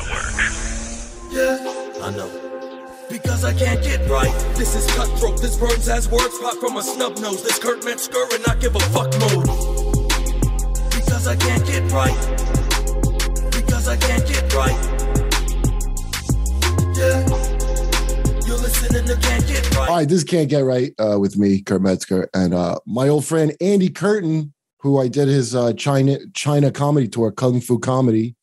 Network. Yeah, I know. Because I can't get right. This is cutthroat. This burns as words pop from a snub nose. This Kurt Metzger and not give a fuck mode. Because I can't get right. Because I can't get right. Yeah. You're listening to Can't Get Right. All right, this can't get right uh, with me, Kurt Metzger, and uh, my old friend Andy Curtin, who I did his uh, China China comedy tour, Kung Fu Comedy,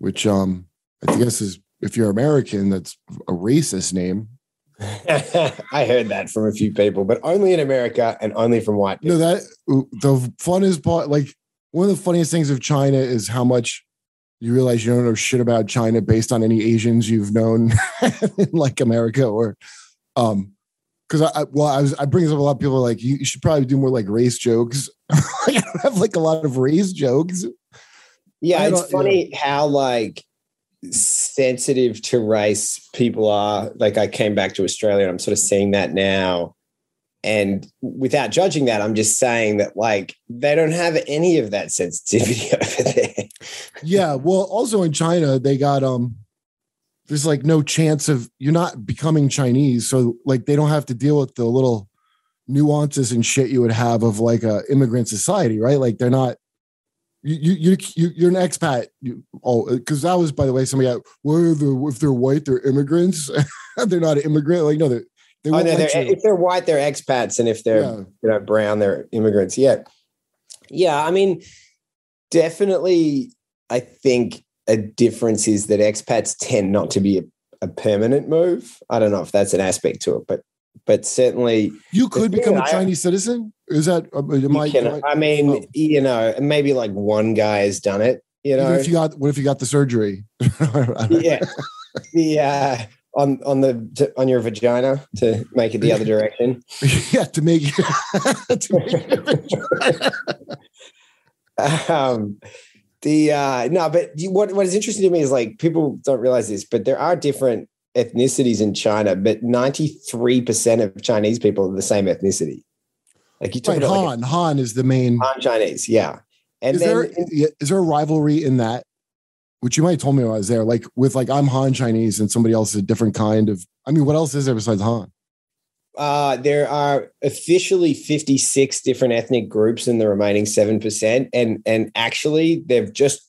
which um I guess is if you're American, that's a racist name. I heard that from a few people, but only in America and only from white You people. know that the funnest part, like one of the funniest things of China is how much you realize you don't know shit about China based on any Asians you've known in like America or um because I, I well I was I bring this up a lot of people like you, you should probably do more like race jokes. I don't have like a lot of race jokes. Yeah, it's funny how like sensitive to race people are. Like I came back to Australia and I'm sort of seeing that now. And without judging that, I'm just saying that like they don't have any of that sensitivity over there. Yeah, well also in China they got um there's like no chance of you're not becoming Chinese, so like they don't have to deal with the little nuances and shit you would have of like a immigrant society, right? Like they're not you you you you're an expat. You, oh, because that was by the way somebody got well the if they're white they're immigrants. they're not an immigrant. Like no, they they Oh, no, they're, if they're white, they're expats, and if they're Yeah. you know brown, they're immigrants. Yeah, yeah. I mean, definitely. I think a difference is that expats tend not to be a, a permanent move. I don't know if that's an aspect to it, but but certainly You could become a I- Chinese citizen. Is that? uh, Am I, can- am I- I mean, oh. you know, maybe like one guy has done it. You even know, if you got what if you got the surgery? Yeah, the uh, on on the to, on your vagina to make it the other direction. yeah, to make, to make um the uh no but what what is interesting to me is like people don't realize this but there are different ethnicities in china but 93% of chinese people are the same ethnicity like you talk right, about like Han. Han is the main. Han chinese yeah and is then there is there a rivalry in that? Which you might have told me when I was there, like with like I'm Han Chinese and somebody else is a different kind of. I mean, what else is there besides Han? uh there are officially 56 different ethnic groups in the remaining 7% and and actually they've just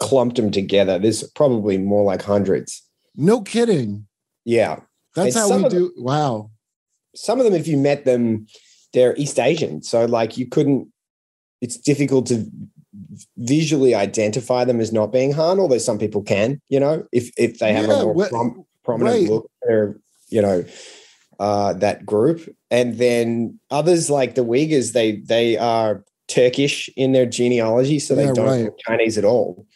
clumped them together there's probably more like hundreds No kidding. yeah That's And how we of them- do. Wow. some of them, if you met them, they're East Asian. So like you couldn't, it's difficult to visually identify them as not being Han, although some people can, you know, if if they have Yeah, a more wh- prom- prominent right. look, they're, you know, uh, that group. And then others like the Uyghurs, they they are Turkish in their genealogy, so they Yeah, don't right. Chinese at all.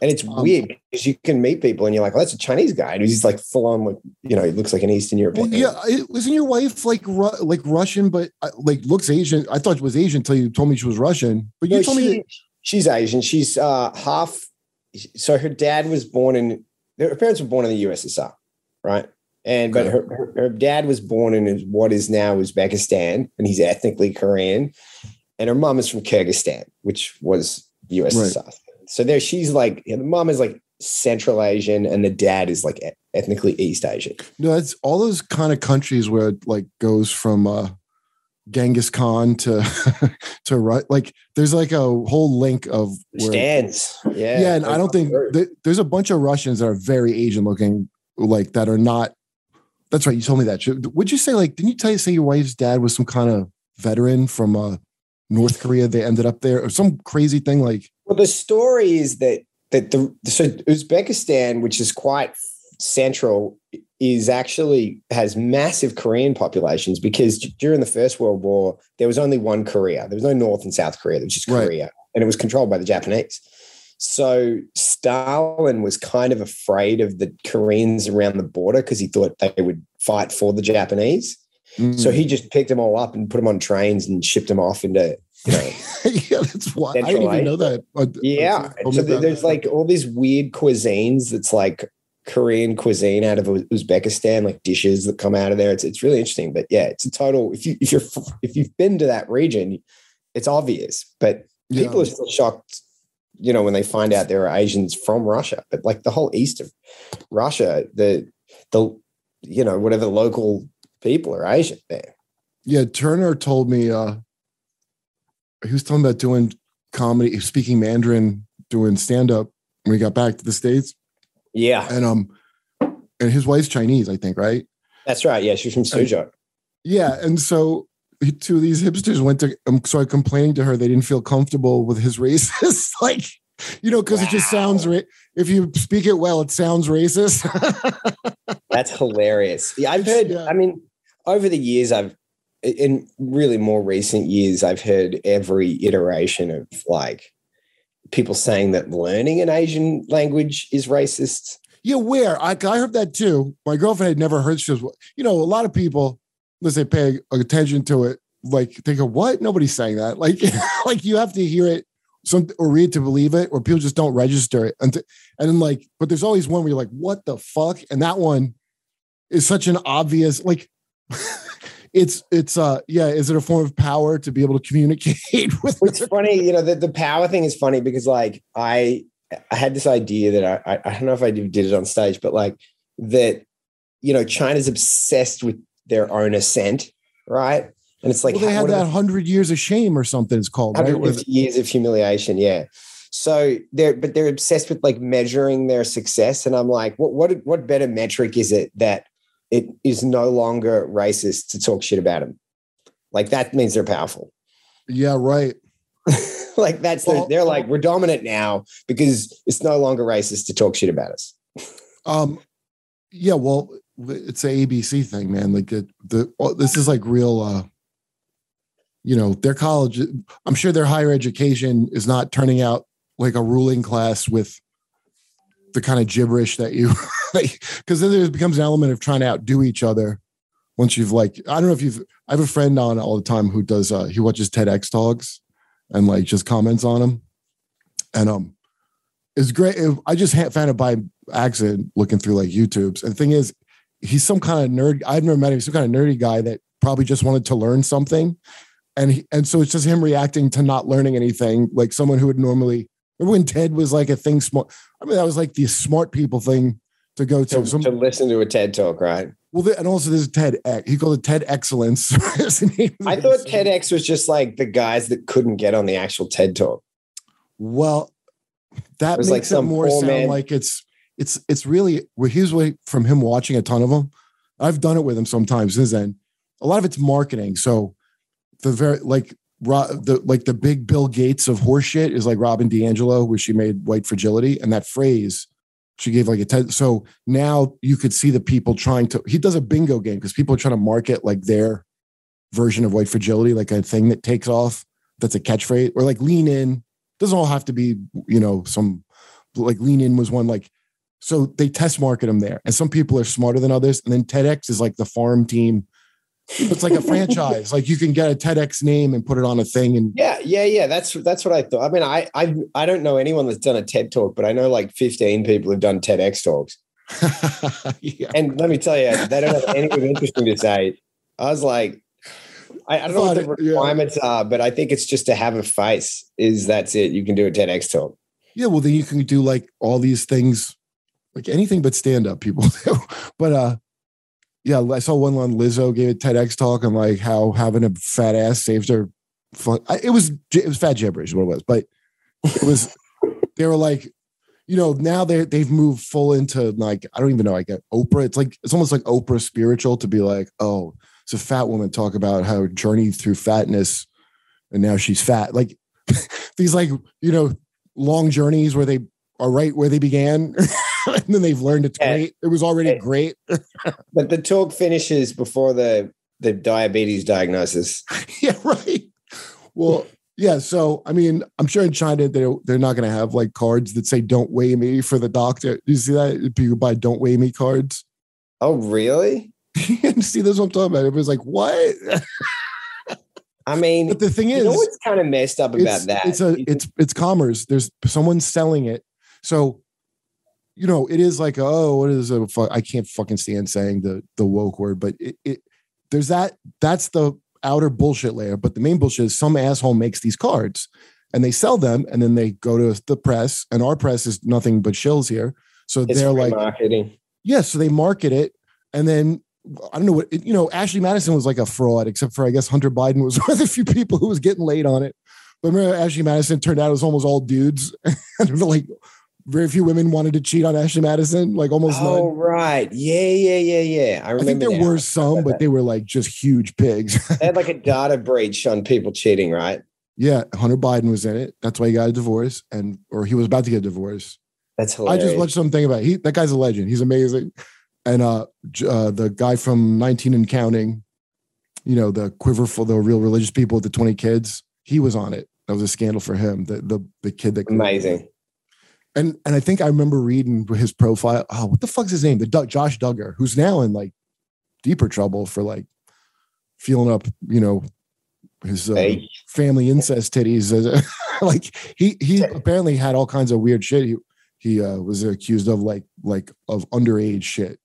And it's Um, weird because you can meet people and you're like, well, that's a Chinese guy. And he's like full on, like, you know, he looks like an Eastern European. Well, yeah, it, wasn't your wife like Ru- like Russian, but uh, like looks Asian? I thought she was Asian until you told me she was Russian. But you No, told me that she's Asian. She's uh, half. So her dad was born in. Her parents were born in the USSR, right? And but her, her, her dad was born in what is now Uzbekistan, and he's ethnically Korean. And her mom is from Kyrgyzstan, which was USSR. So there, she's like the mom is like Central Asian, and the dad is like ethnically East Asian. no, it's all those kind of countries where it like goes from uh Genghis Khan to to Ru- like there's like a whole link of where, Stands, yeah, yeah, and I don't think th- there's a bunch of Russians that are very Asian looking, like that are not. That's right. You told me that. Would you say like? Didn't you tell you say your wife's dad was some kind of veteran from uh, North Korea? They ended up there, or some crazy thing like. Well, the story is that that the so Uzbekistan, which is quite central, is actually has massive Korean populations because during the First World War there was only one Korea. There was no North and South Korea. There was just Right. Korea, and it was controlled by the Japanese. So Stalin was kind of afraid of the Koreans around the border because he thought they would fight for the Japanese. Mm. So he just picked them all up and put them on trains and shipped them off into, know, yeah, that's why I didn't even know that. Yeah. So there- there's like all these weird cuisines that's like Korean cuisine out of Uzbekistan, like dishes that come out of there. It's it's really interesting. But yeah, it's a total. If you if you're if you've been to that region, it's obvious. But Yeah. people are still shocked, you know, when they find out there are Asians from Russia. But like the whole east of Russia, the the you know whatever local people are Asian there. Yeah, Turner told me uh he was talking about doing comedy, speaking Mandarin, doing stand up when he got back to the States. Yeah, And um and his wife's Chinese, I think, right? that's right. Yeah, she's from Suzhou. Yeah. And so two of these hipsters went to um, started complaining to her they didn't feel comfortable with his racist. like, you know, because it just sounds ra- if you speak it well, it sounds racist. That's hilarious. Yeah, I've heard. Yeah. I mean, over the years, I've in really more recent years, I've heard every iteration of like people saying that learning an Asian language is racist. Yeah, where I, I heard that too. My girlfriend had never heard. She was, you know, a lot of people, unless they pay attention to it, like they go, "What? Nobody's saying that." Like, like you have to hear it, some or read to believe it, or people just don't register it. And, and then like, but there's always one where you're like, "What the fuck?" And that one is such an obvious, like, it's it's uh yeah. Is it a form of power to be able to communicate with? It's funny, you know, the, the power thing is funny because like I I had this idea that I I don't know if I did it on stage, but like that, you know, China's obsessed with their own ascent, right? And it's like well, they had that hundred years of shame or something. It's called right. Years of humiliation yeah so they're but they're obsessed with like measuring their success and i'm like what what what better metric is it that it is no longer racist to talk shit about them like that means they're powerful Yeah, right. like that's the, they're like we're dominant now because it's no longer racist to talk shit about us Um, yeah, well, it's a ABC thing, man. Like it, the this is like real. uh You know, their college. I'm sure their higher education is not turning out like a ruling class with the kind of gibberish that you, because then there becomes an element of trying to outdo each other. Once you've like, I don't know if you've. I have a friend on all the time who does. uh He watches TEDx talks and like just comments on them, and um, it's great. I just found it by accident looking through like YouTube's. And the thing is, he's some kind of nerd. I've never met him. He's some kind of nerdy guy that probably just wanted to learn something. And he, and so it's just him reacting to not learning anything, like someone who would normally. Remember when TED was like a thing smart? I mean, that was like the smart people thing to go to. to, to listen to a ted talk right well, there- and also there's TED. He called it TED Excellence. Is the name of i thought tedx was just like the guys that couldn't get on the actual ted talk Well, that makes like it more sound man- like it's it's it's really well, here's what from him watching a ton of them. I've done it with him sometimes since then. A lot of it's marketing. So the very like the like the big Bill Gates of horseshit is like Robin DiAngelo, where she made white fragility, and that phrase she gave like a ten. So now you could see the people trying to. He does a bingo game because people are trying to market like their version of white fragility, like a thing that takes off. That's a catchphrase, or like lean in. Doesn't all have to be, you know, some like lean in was one like. So they test market them there, and some people are smarter than others. And then TEDx is like the farm team. It's like a franchise. Like you can get a TEDx name and put it on a thing, and Yeah, yeah, yeah. That's that's what I thought. I mean, I I I don't know anyone that's done a TED talk, but I know like 15 people who've done TEDx talks. yeah. And let me tell you, they don't have anything interesting to say. I was like, I, I don't know what the it- yeah. requirements are, but I think it's just to have a face. Is that's it? You can do a TEDx talk. Yeah, well, then you can do like all these things, like anything but stand up people do. But uh, yeah, I saw one on Lizzo gave a TEDx talk on like how having a fat ass saved her. Fun. I, it was it was fat gibberish, is what it was, but it was. they were like, you know, now they they've moved full into like I don't even know, I like Oprah. It's like it's almost like Oprah spiritual to be like, oh, it's a fat woman talk about how journeyed through fatness, and now she's fat. Like these like you know long journeys where they are right where they began and then they've learned it's Yeah. great it was already Yeah. great But the talk finishes before the the diabetes diagnosis. yeah right well Yeah, so I mean, I'm sure in China they they're not going to have like cards that say "Don't weigh me" for the doctor. You see that people buy "Don't weigh me" cards. Oh, really? see, that's what I'm talking about. Everybody's like, "What?" I mean, but the thing is, you know what's kind of messed up about it's, that? it's a it's it's commerce. There's someone selling it, so you know it is like oh, what is a fu- I can't fucking stand saying the the woke word, but it, it there's that that's the outer bullshit layer. But the main bullshit is some asshole makes these cards and they sell them, and then they go to the press, and our press is nothing but shills here. So it's they're like, marketing. yeah, so they market it, and then I don't know what you know. Ashley Madison was like a fraud, except for I guess Hunter Biden was one of the few people who was getting laid on it. But remember, Ashley Madison turned out it was almost all dudes, and like very few women wanted to cheat on Ashley Madison, like almost Oh, none. right. Yeah, yeah, yeah, yeah. I I think there now. were some, but they were like just huge pigs. They had like a data breach on people cheating, right? yeah, Hunter Biden was in it. That's why he got a divorce, and or he was about to get a divorce. That's hilarious. I just watched something about he. That guy's a legend. He's amazing. And uh, uh the guy from 19 and Counting, you know, the quiver for the real religious people with the 20 kids. He was on it. That was a scandal for him. The the the kid that Amazing. And and I think I remember reading his profile. Oh, what the fuck's his name? The Doug, Josh Duggar, who's now in like deeper trouble for like feeling up, you know, his uh, Hey. family incest titties. like he he apparently had all kinds of weird shit. He he uh, was accused of like like of underage shit.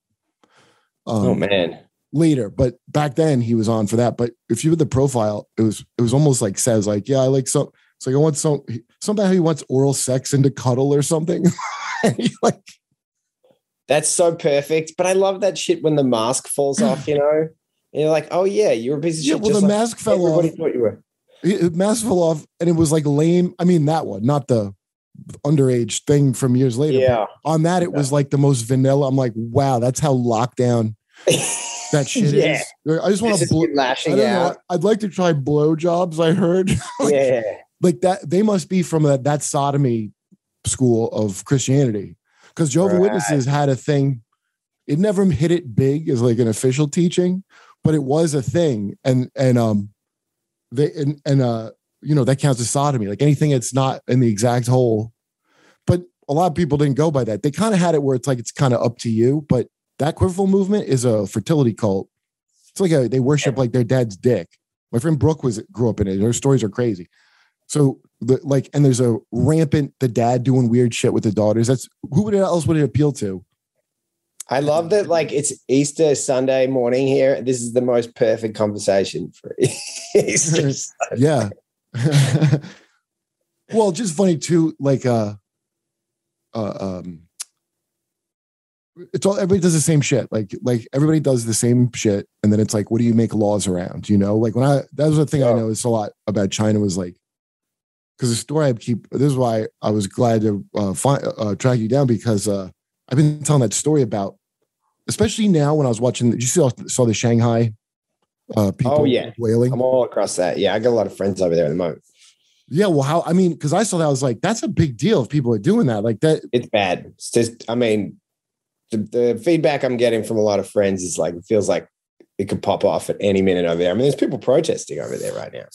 Um, oh man. later, but back then he was on for that. But if you read the profile, it was it was almost like says like, yeah, I like some. It's like I want some somehow he wants oral sex and to cuddle or something. like That's so perfect. But I love that shit when the mask falls off, you know? And you're like, oh yeah, you're a piece of yeah, shit. well the like mask fell off. thought you were. It, mask fell off, and it was like lame. I mean that one, not the underage thing from years later. Yeah. On that, it was like the most vanilla. I'm like, wow, that's how lockdown that shit Yeah. is. I just want to. Blo- keep I lashing don't know. out. I'd like to try blowjobs. I heard. Like, yeah. Like that they must be from that that sodomy school of christianity. Because jehovah Right. witnesses had a thing. It never hit it big as like an official teaching but it was a thing. And and um they and, and uh you know that counts as sodomy. Like anything that's not in the exact hole but a lot of people didn't go by that. They kind of had it where it's like it's kind of up to you but that quiverful movement is a fertility cult. It's like a they worship like their dad's dick. My friend brooke was grew up in it. Her stories are crazy so the like, and there's a rampant the dad doing weird shit with the daughters. That's who would else would it appeal to? I love that. Like it's Easter Sunday morning here. This is the most perfect conversation for Easter. Yeah. well, just funny too. Like, uh, uh, um, it's all everybody does the same shit. Like, like everybody does the same shit, and then it's like, what do you make laws around? You know, like when I that was the thing I Yeah. noticed a lot about China was like, because the story I keep. This is why I was glad to uh, find uh, track you down because uh, I've been telling that story about, especially now when I was watching. Did you saw saw the Shanghai uh, people Oh, yeah. wailing? I'm all across that. Yeah, I got a lot of friends over there at the moment. Yeah, well, how? I mean, because I saw that, I was like, that's a big deal if people are doing that. Like that. It's bad. It's just, I mean, the, the feedback I'm getting from a lot of friends is like, it feels like it could pop off at any minute over there. I mean, there's people protesting over there right now,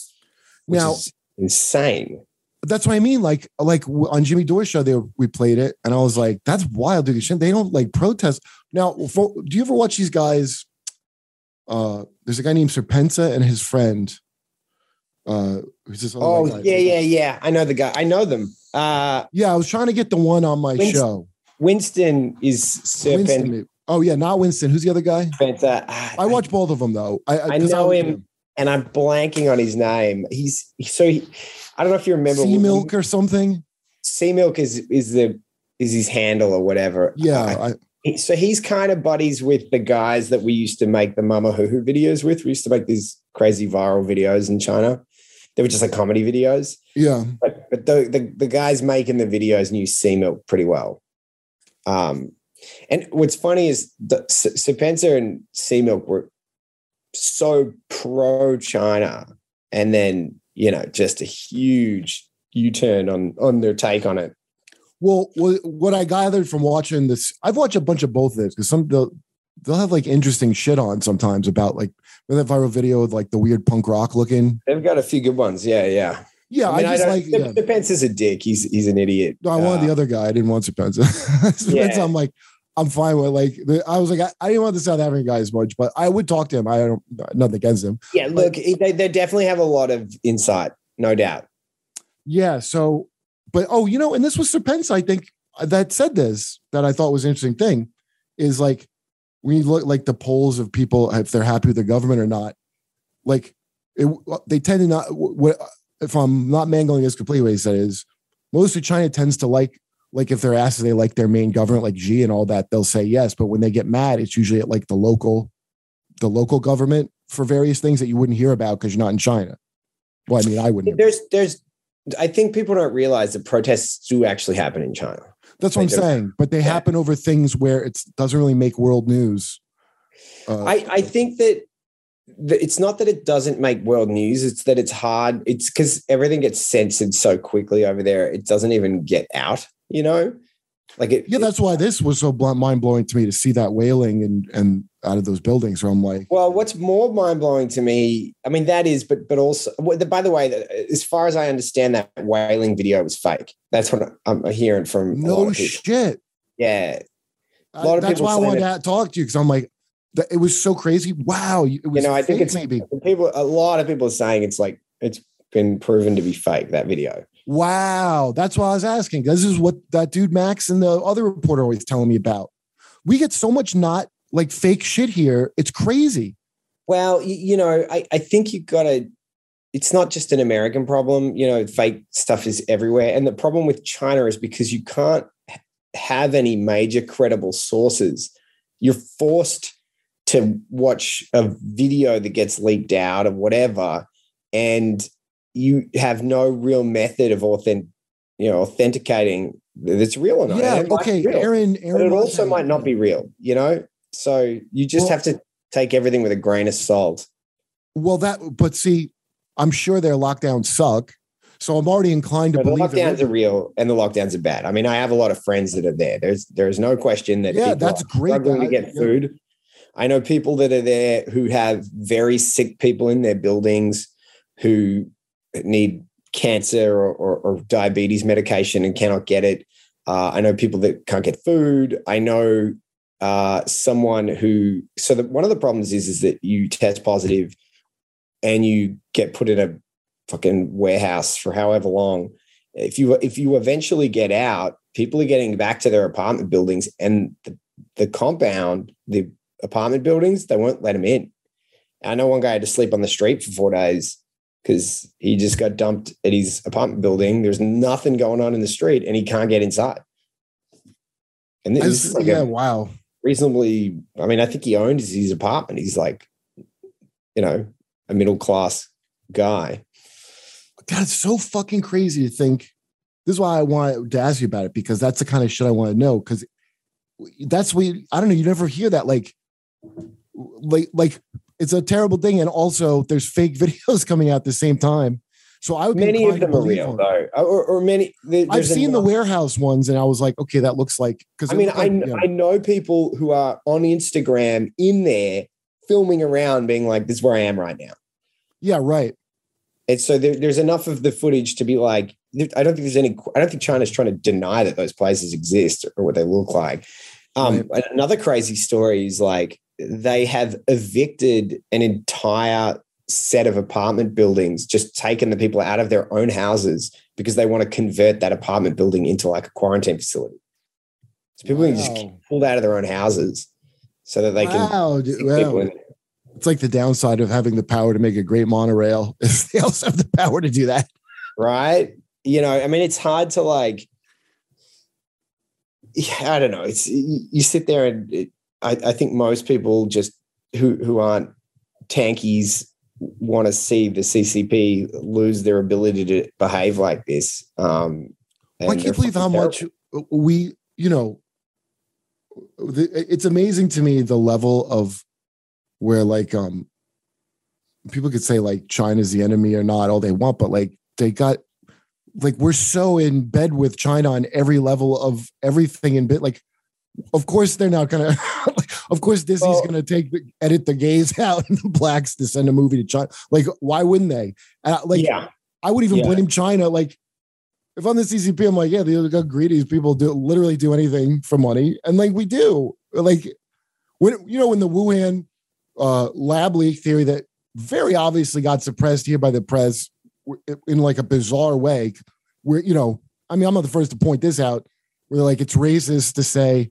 which Now- is insane. That's what I mean. Like, like on Jimmy Dore's show, they we played it, and I was like, that's wild, dude. They don't like protest. Now, for, do you ever watch these guys? Uh, there's a guy named Serpentza and his friend. Uh, who's this? Oh, yeah, yeah, yeah. I know the guy. I know them. Uh, yeah. I was trying to get the one on my Winston- show. Winston is Serpent. Winston. Oh yeah, not Winston. Who's the other guy? Spencer. I watch both of them though. I, I 'cause know was- him, and I'm blanking on his name. He's so he, I don't know if you remember. Sea Milk or something. Sea Milk is is the is his handle or whatever. Yeah, I- I, so he's kind of buddies with the guys that we used to make the Mama Hoo Hoo videos with. We used to make these crazy viral videos in China. They were just like comedy videos. yeah. But but the the, the guys making the videos knew Sea Milk pretty well. Um, and what's funny is the S- Spencer and Sea Milk were so pro China, and then you know just a huge U turn on on their take on it. Well, what I gathered from watching this, I've watched a bunch of both of this because some they'll, they'll have like interesting shit on sometimes about like that viral video of like the weird punk rock looking. They've got a few good ones. Yeah, yeah. Yeah, I, I mean, I, just don't. like. the, Yeah. the Pence is a dick. He's he's an idiot. No, I wanted Uh, the other guy. I didn't want Spencer. Spencer, Yeah. I'm like, I'm fine with like. The, I was like, I, I didn't want the South African guy as much, but I would talk to him. I don't nothing against him. Yeah, look, they, they definitely have a lot of insight, no doubt. Yeah. So, but oh, you know, and this was Sir Pence, I think, that said this that I thought was an interesting thing is like when you look like the polls of people if they're happy with the government or not, like it, they tend to not. What if I'm not mangling this completely? What he said is mostly China tends to like like if they're asked if they like their main government like Xi and all that, they'll say yes. But when they get mad, it's usually at like the local, the local government for various things that you wouldn't hear about because you're not in China. Well, I mean, I wouldn't. There's there's I think people don't realize that protests do actually happen in China. That's what I'm saying. But they Yeah. happen over things where it doesn't really make world news. Uh, I, I think that it's not that it doesn't make world news, it's that it's hard. It's because everything gets censored so quickly over there, it doesn't even get out, you know? Like it, yeah, that's why this was so mind blowing to me to see that wailing and and out of those buildings. So I'm like, Well, what's more mind blowing to me, I mean, that is, but but also, by the way, as far as I understand, that wailing video was fake. That's what I'm hearing from a no shit. Yeah, I- lot of that's people why I wanted it- to talk to you because I'm like, that, it was so crazy. Wow, it was you know, I think it's maybe. people. A lot of people are saying it's like it's been proven to be fake. That video. Wow, that's why I was asking. This is what that dude Max and the other reporter always telling me about. We get so much not like fake shit here. It's crazy. Well, you, you know, I, I think you got to, it's not just an American problem. You know, fake stuff is everywhere. And the problem with China is because you can't have any major credible sources. You're forced to watch a video that gets leaked out or whatever. And you have no real method of authentic, you know, authenticating that it's real or not. yeah. And it might Okay. real, Aaron. but Aaron it also might not be real, you know? So you just Well- have to take everything with a grain of salt. Well, that. But see, I'm sure their lockdowns suck. So I'm already inclined to But believe it. lockdowns are real and the lockdowns are bad. I mean, I have a lot of friends that are there. There's there's no question that Yeah, people that's are great, struggling to guys. get food. I know people that are there who have very sick people in their buildings who need cancer or, or, or diabetes medication and cannot get it. Uh, I know people that can't get food. I know uh, someone who. So the, one of the problems is is that you test positive and you get put in a fucking warehouse for however long. If you if you eventually get out, people are getting back to their apartment buildings, and the, the compound, the apartment buildings, they won't let them in. I know one guy had to sleep on the street for four days because he just got dumped at his apartment building. There's nothing going on in the street, and he can't get inside. And this is like yeah. Wow. reasonably. I mean, I think he owned his, apartment. He's like, you know, a middle class guy. God, it's so fucking crazy to think. This is why I wanted to ask you about it because that's the kind of shit I want to know. Because that's what I don't know. You never hear that like, like, like it's a terrible thing. And also, there's fake videos coming out at the same time. So I would many of them are real though, or, or many. There, I've seen the warehouse ones, and I was like, okay, that looks like. Because I mean, I, I know people who are on Instagram in there filming around, being like, "This is where I am right now." yeah, right. And so there, there's enough of the footage to be like, I don't think there's any. I don't think China's trying to deny that those places exist or what they look like. Um, Another crazy story is like they have evicted an entire set of apartment buildings, just taken the people out of their own houses because they want to convert that apartment building into like a quarantine facility. So people can just get pulled out of their own houses so that they can. wow, people wow. It's like the downside of having the power to make a great monorail. is they also have the power to do that. right? You know, I mean, it's hard to like. I don't know. It's you, you sit there and it, I, I think most people just who who aren't tankies want to see the CCP lose their ability to behave like this. Um, I can't believe how much we, you know, the, it's amazing to me the level of where like um people could say like China's the enemy or not all they want, but like they got like we're so in bed with China on every level of everything in bit like of course they're not gonna of course Disney's Well- gonna take the edit the gays out and the blacks to send a movie to China. Like, why wouldn't they? Uh, like yeah, I would even Yeah. blame China. Like, if I'm the CCP, I'm like, yeah, they got greedy. People do literally do anything for money, and like we do. Like, when you know when the Wuhan uh, lab leak theory that very obviously got suppressed here by the press in like a bizarre way, where you know, I mean, I'm not the first to point this out. Where like it's racist to say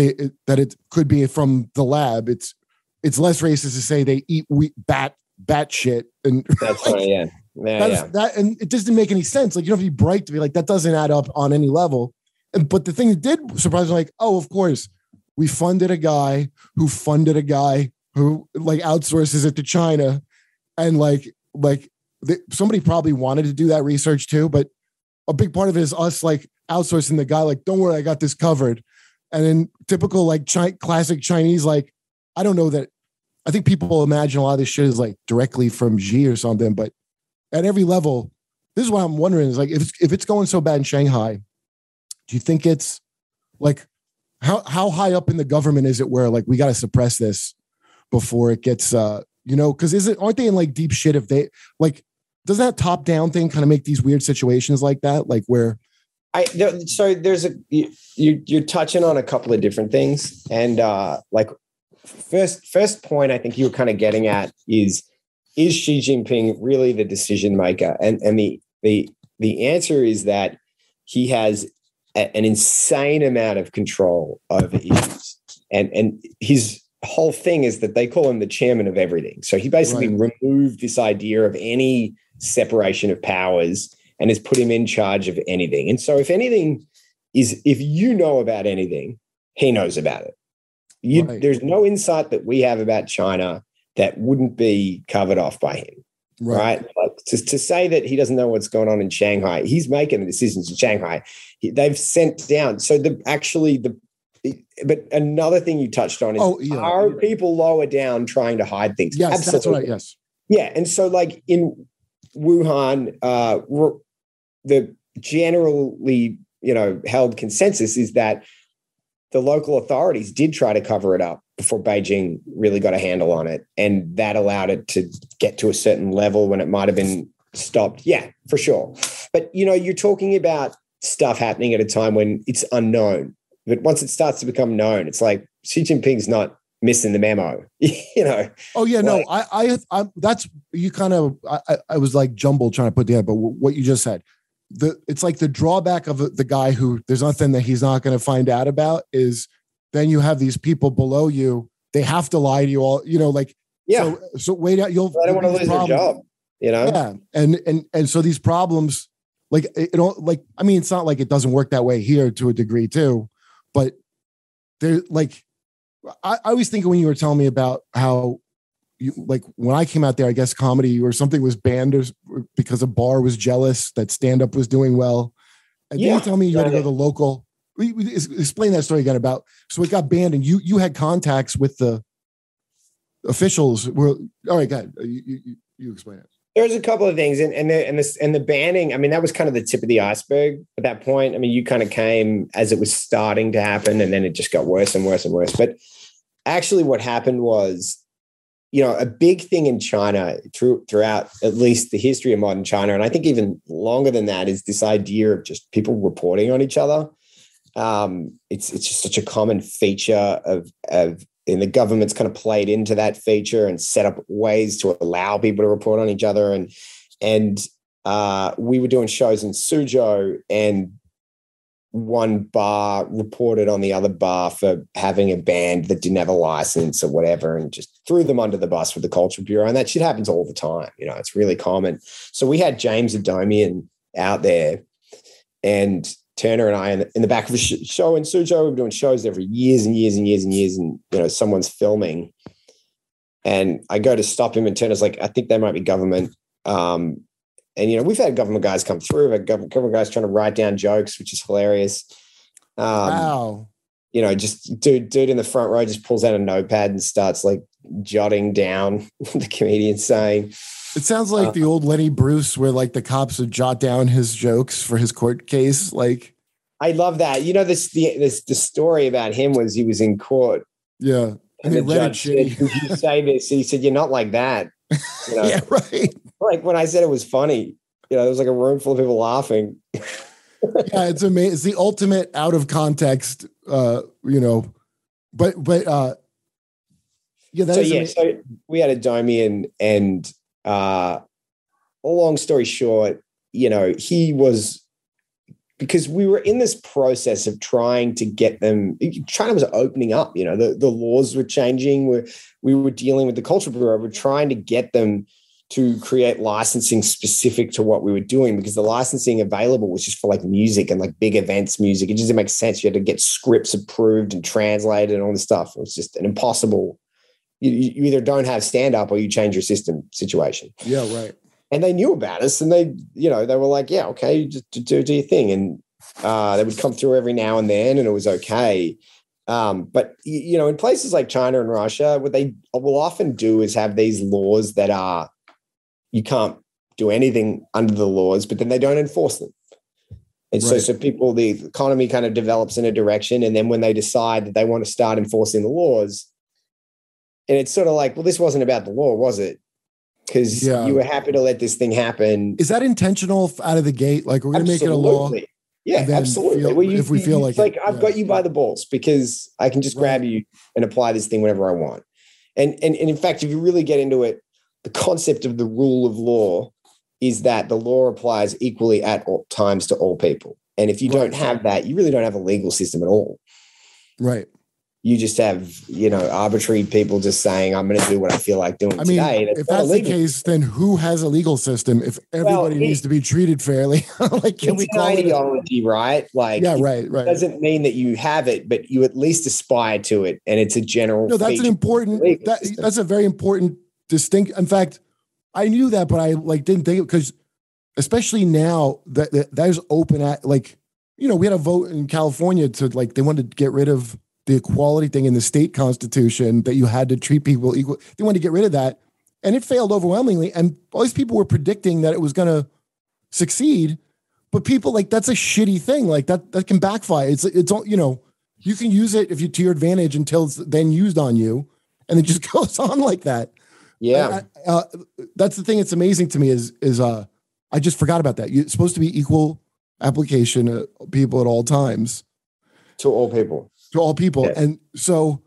they that it could be from the lab. It's it's less racist to say they eat wheat, bat bat shit and That's like, right. Yeah. Yeah. that's yeah. that and it just didn't make any sense. Like you don't have to be bright to be like that doesn't add up on any level. And but the thing that did surprise me, like, oh, of course, we funded a guy who funded a guy who like outsources it to China, and like like the, somebody probably wanted to do that research too, but a big part of it is us like outsourcing the guy. Like, don't worry, I got this covered. And then typical like chi- classic Chinese, like I don't know that. I think people imagine a lot of this shit is like directly from Xi or something, but at every level, this is what I'm wondering is like if it's, if it's going so bad in Shanghai, do you think it's like how how high up in the government is it where like we got to suppress this before it gets uh you know because is it aren't they in like deep shit if they like does that top down thing kind of make these weird situations like that like where I there, so there's a you, you you're touching on a couple of different things, and uh, like first first point I think you were kind of getting at is is Xi Jinping really the decision maker? And and the the the answer is that he has a- an insane amount of control over issues, and and his whole thing is that they call him the chairman of everything. So he basically removed this idea of any separation of powers and has put him in charge of anything. And so, if anything is, if you know about anything, he knows about it. You, Right. There's no insight that we have about China that wouldn't be covered off by him, right? Like to, to say that he doesn't know what's going on in Shanghai, he's making the decisions in Shanghai. He- They've sent down. So the actually the. But another thing you touched on is Oh, yeah. are people lower down trying to hide things? yes that's right yes Yeah, and so like in Wuhan, uh, the generally you know held consensus is that the local authorities did try to cover it up before Beijing really got a handle on it, and that allowed it to get to a certain level when it might have been stopped. Yeah, for sure. But you know, you're talking about stuff happening at a time when it's unknown. But once it starts to become known, it's like Xi Jinping's not missing the memo. you know, Oh yeah, no, Like- I, I, I, that's you kind of, I, I- was like jumbled trying to put the together, but what you just said, the, it's like the drawback of the guy who there's nothing that he's not going to find out about is then you have these people below you, they have to lie to you all, you know, like, yeah. so, so wait out, you'll, I don't want to lose problems- job. You know, Yeah. And, and, and so these problems, like, it, it don't like, I mean, it's not like it doesn't work that way here to a degree too, but they're like, I, I was thinking when you were telling me about how you like when I came out there, I guess comedy or something was banned because a bar was jealous that stand up was doing well. And then Yeah. you tell me you had to go to the local. Explain that story again about so it got banned and you you had contacts with the officials. Were all right. Go ahead. You, you, you- explain it. there's a couple of things, and and the and this and the banning. I mean, that was kind of the tip of the iceberg at that point. I mean, you kind of came as it was starting to happen, and then it just got worse and worse and worse. But actually, what happened was, you know, a big thing in China through, throughout at least the history of modern China, and I think even longer than that, is this idea of just people reporting on each other. Um, it's it's just such a common feature of of and the government's kind of played into that feature and set up ways to allow people to report on each other and and uh, we were doing shows in Suzhou and one bar reported on the other bar for having a band that didn't have a license or whatever and just threw them under the bus with the culture bureau and that shit happens all the time you know it's really common so we had james adomian out there and Turner and I in the, in the back of a sh- show in Suzhou. We've been doing shows for years and years and years and years, and you know someone's filming, and I go to stop him, and Turner's like, "I think they might be government." Um, and you know we've had government guys come through, we've had government, government guys trying to write down jokes, which is hilarious. Um, wow. You know, just dude, dude in the front row just pulls out a notepad and starts like jotting down the comedian's saying. It sounds like Uh, the old Lenny Bruce, where like the cops would jot down his jokes for his court case. Like, I love that. You know, this the this the story about him was he was in court yeah, And they the judge said, "Did you say this?" He said, "You're not like that." You know, yeah, right. Like when I said it was funny, you know, there was like a room full of people laughing. yeah, it's amazing. It's the ultimate out of context, uh, you know. But but uh yeah, that so is yeah, so we had Adomian and uh long story short, you know, he was because we were in this process of trying to get them China was opening up, you know, the, the laws were changing. We we were dealing with the culture bureau, we're trying to get them to create licensing specific to what we were doing because the licensing available was just for like music and like big events music. It just didn't make sense. You had to get scripts approved and translated and all this stuff. It was just an impossible. You, you either don't have stand up or you change your system situation. yeah, right. And they knew about us and they, you know, they were like, yeah, okay, just do, do your thing. And uh, they would come through every now and then and it was okay. Um, but you know, in places like China and Russia, what they will often do is have these laws that are you can't do anything under the laws, but then they don't enforce them. And so, Right. so people, the economy kind of develops in a direction, and then when they decide that they want to start enforcing the laws, and it's sort of like, well, this wasn't about the law, was it? Because Yeah. you were happy to let this thing happen. Is that intentional out of the gate? Like we're gonna make it a law. Yeah, absolutely. feel- Well, you- if we feel like like it, I've yeah. got you by the balls because I can just grab you and apply this thing whenever I want. And, and and in fact, if you really get into it, the concept of the rule of law is that the law applies equally at all times to all people. And if you don't have that, you really don't have a legal system at all. Right. You just have, you know, arbitrary people just saying, "I'm going to do what I feel like doing I mean, today." if that's the case, then who has a legal system? If everybody it- needs to be treated fairly, like can we call an it? ideology, right? Like, yeah, right, right. doesn't mean that you have it, but you at least aspire to it, and it's a general. No, that's an important. That, that's a very important distinct. In fact, I knew that, but I like didn't think because, especially now that, that open at like, you know, we had a vote in California to like they wanted to get rid of the equality thing in the state constitution that you had to treat people equal. They wanted to get rid of that, and it failed overwhelmingly. And all these people were predicting that it was going to succeed, but people like that's a shitty thing. Like that that can backfire. It's it's all you know. You can use it if you to your advantage until it's then used on you, and it just goes on like that. Yeah, I- I- uh, that's the thing. that's amazing to me is is uh, I just forgot about that. It's supposed to be equal application of people at all times to all people. to all people, Yeah. and so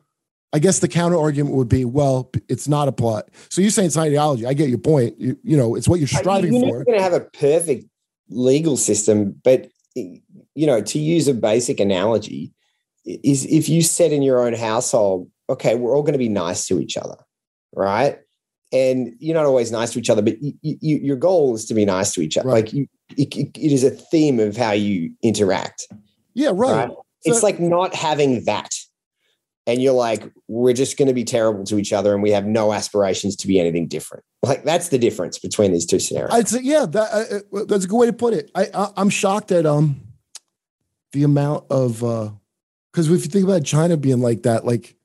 I guess the counter argument would be, well, it's not a plot. So you're saying it's an ideology. I get your point. You, you know, it's what you're striving for. You're for. never going to have a perfect legal system, but you know, to use a basic analogy, is if you said in your own household, okay, we're all going to be nice to each other, right? And you're not always nice to each other, but you, you, your goal is to be nice to each other. Right. Like you, it, it is a theme of how you interact. Yeah, right. right? It's like not having that. And you're like, we're just going to be terrible to each other and we have no aspirations to be anything different. Like that's the difference between these two scenarios. I'd say, yeah, that, uh, uh, that's a good way to put it. I, I I'm shocked at um the amount of uh because if you think about China being like that, like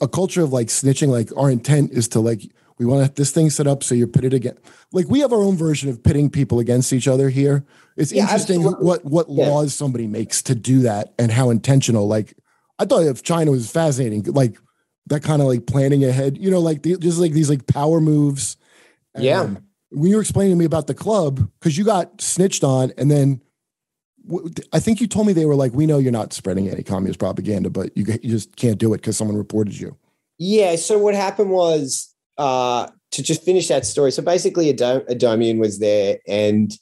a culture of like snitching, like our intent is to like we want this thing set up so you're pitted again. Like we have our own version of pitting people against each other here. It's Yeah, interesting absolutely. what what Yeah. laws somebody makes to do that and how intentional. Like I thought if China was fascinating, like that kind of like planning ahead, you know, like the, just like these like power moves. Yeah. When you were explaining to me about the club, because you got snitched on, and then I think you told me they were like, "We know you're not spreading any communist propaganda, but you you just can't do it because someone reported you." Yeah. So what happened was uh, to just finish that story. So basically, a, dom- Adomian was there, and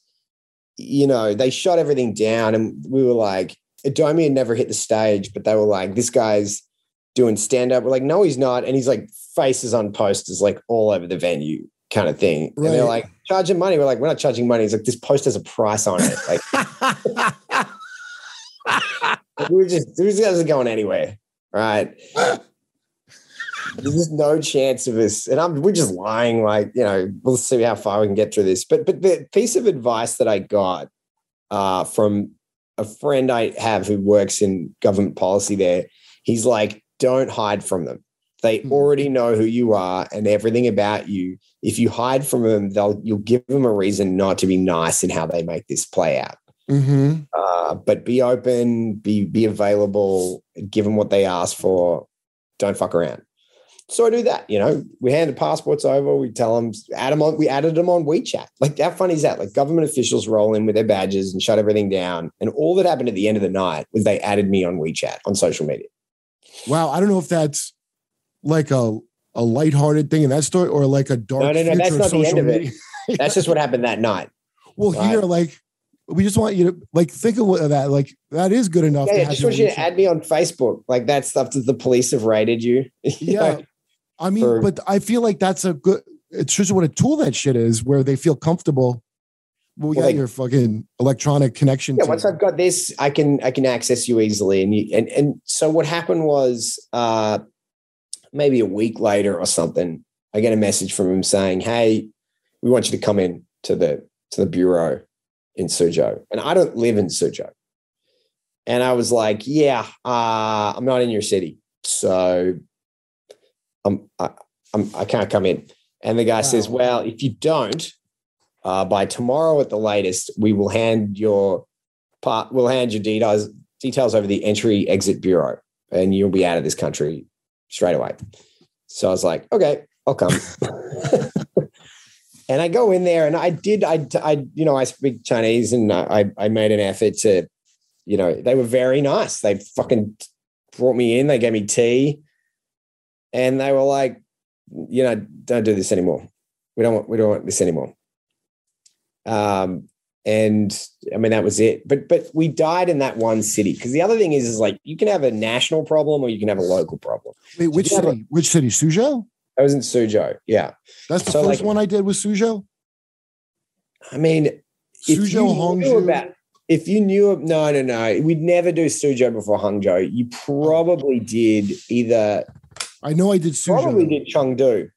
you know they shot everything down, and we were like, Adomian never hit the stage, but they were like, this guy's doing stand up. We're like, no, he's not, and he's like faces on posters like all over the venue, kind of thing. And they're like charging money. We're like, we're not charging money. It's like, this post has a price on it. Like we were just these guys are going anywhere, right? There's just no chance of us, and I'm we're just lying. Like you know, we'll see how far we can get through this. But but the piece of advice that I got uh, from a friend I have who works in government policy there, he's like, don't hide from them. They Hmm. already know who you are and everything about you. If you hide from them, they'll you'll give them a reason not to be nice in how they make this play out hmm uh, but be open, be be available, give them what they ask for. Don't fuck around. So I do that. You know, we hand the passports over. We tell them, add them on. We added them on WeChat. Like how funny is that? Like government officials roll in with their badges and shut everything down. And all that happened at the end of the night was they added me on WeChat on social media. Wow, I don't know if that's like a a lighthearted thing in that story or like a dark. No, no, no, future that's not the end of it. media. That's just what happened that night. Well, Right. here, like, we just want you to like think of what- that. Like, that is good enough. Yeah, to I have just want you to add me on Facebook. Like that stuff that the police have raided you. Yeah, know? I mean, for- but I feel like that's a good. It's just what a tool that shit is, where they feel comfortable. Well, we Well, got your fucking electronic connection. Yeah, once it. I've got this, I can I can access you easily. And you and and so what happened was uh maybe a week later or something, I get a message from him saying, Hey, we want you to come in to the to the bureau in Suzhou. And I don't live in Suzhou. And I was like, Yeah, uh, I'm not in your city. So I'm I, I'm I can't come in. And the guy says, Well, if you don't, uh, by tomorrow at the latest, we will hand your part. We'll hand your details details over the entry exit bureau, and you'll be out of this country straight away. So I was like, okay, I'll come. and I go in there, and I did. I, I, you know, I speak Chinese, and I, I made an effort to, you know, they were very nice. They fucking brought me in. They gave me tea, and they were like, you know, don't do this anymore. We don't want. We don't want this anymore. Um, and I mean that was it. But but we died in that one city because the other thing is is like you can have a national problem or you can have a local problem. Wait, which but- city? Which city? Suzhou. I was in Suzhou. Yeah, That's the So, first like- one I did with Suzhou. I mean, if Suzhou, you knew Hangzhou. about, if you knew, no, no, no, we'd never do Suzhou before Hangzhou. You oh. probably did either, I know I did Suzhou. probably did Chengdu.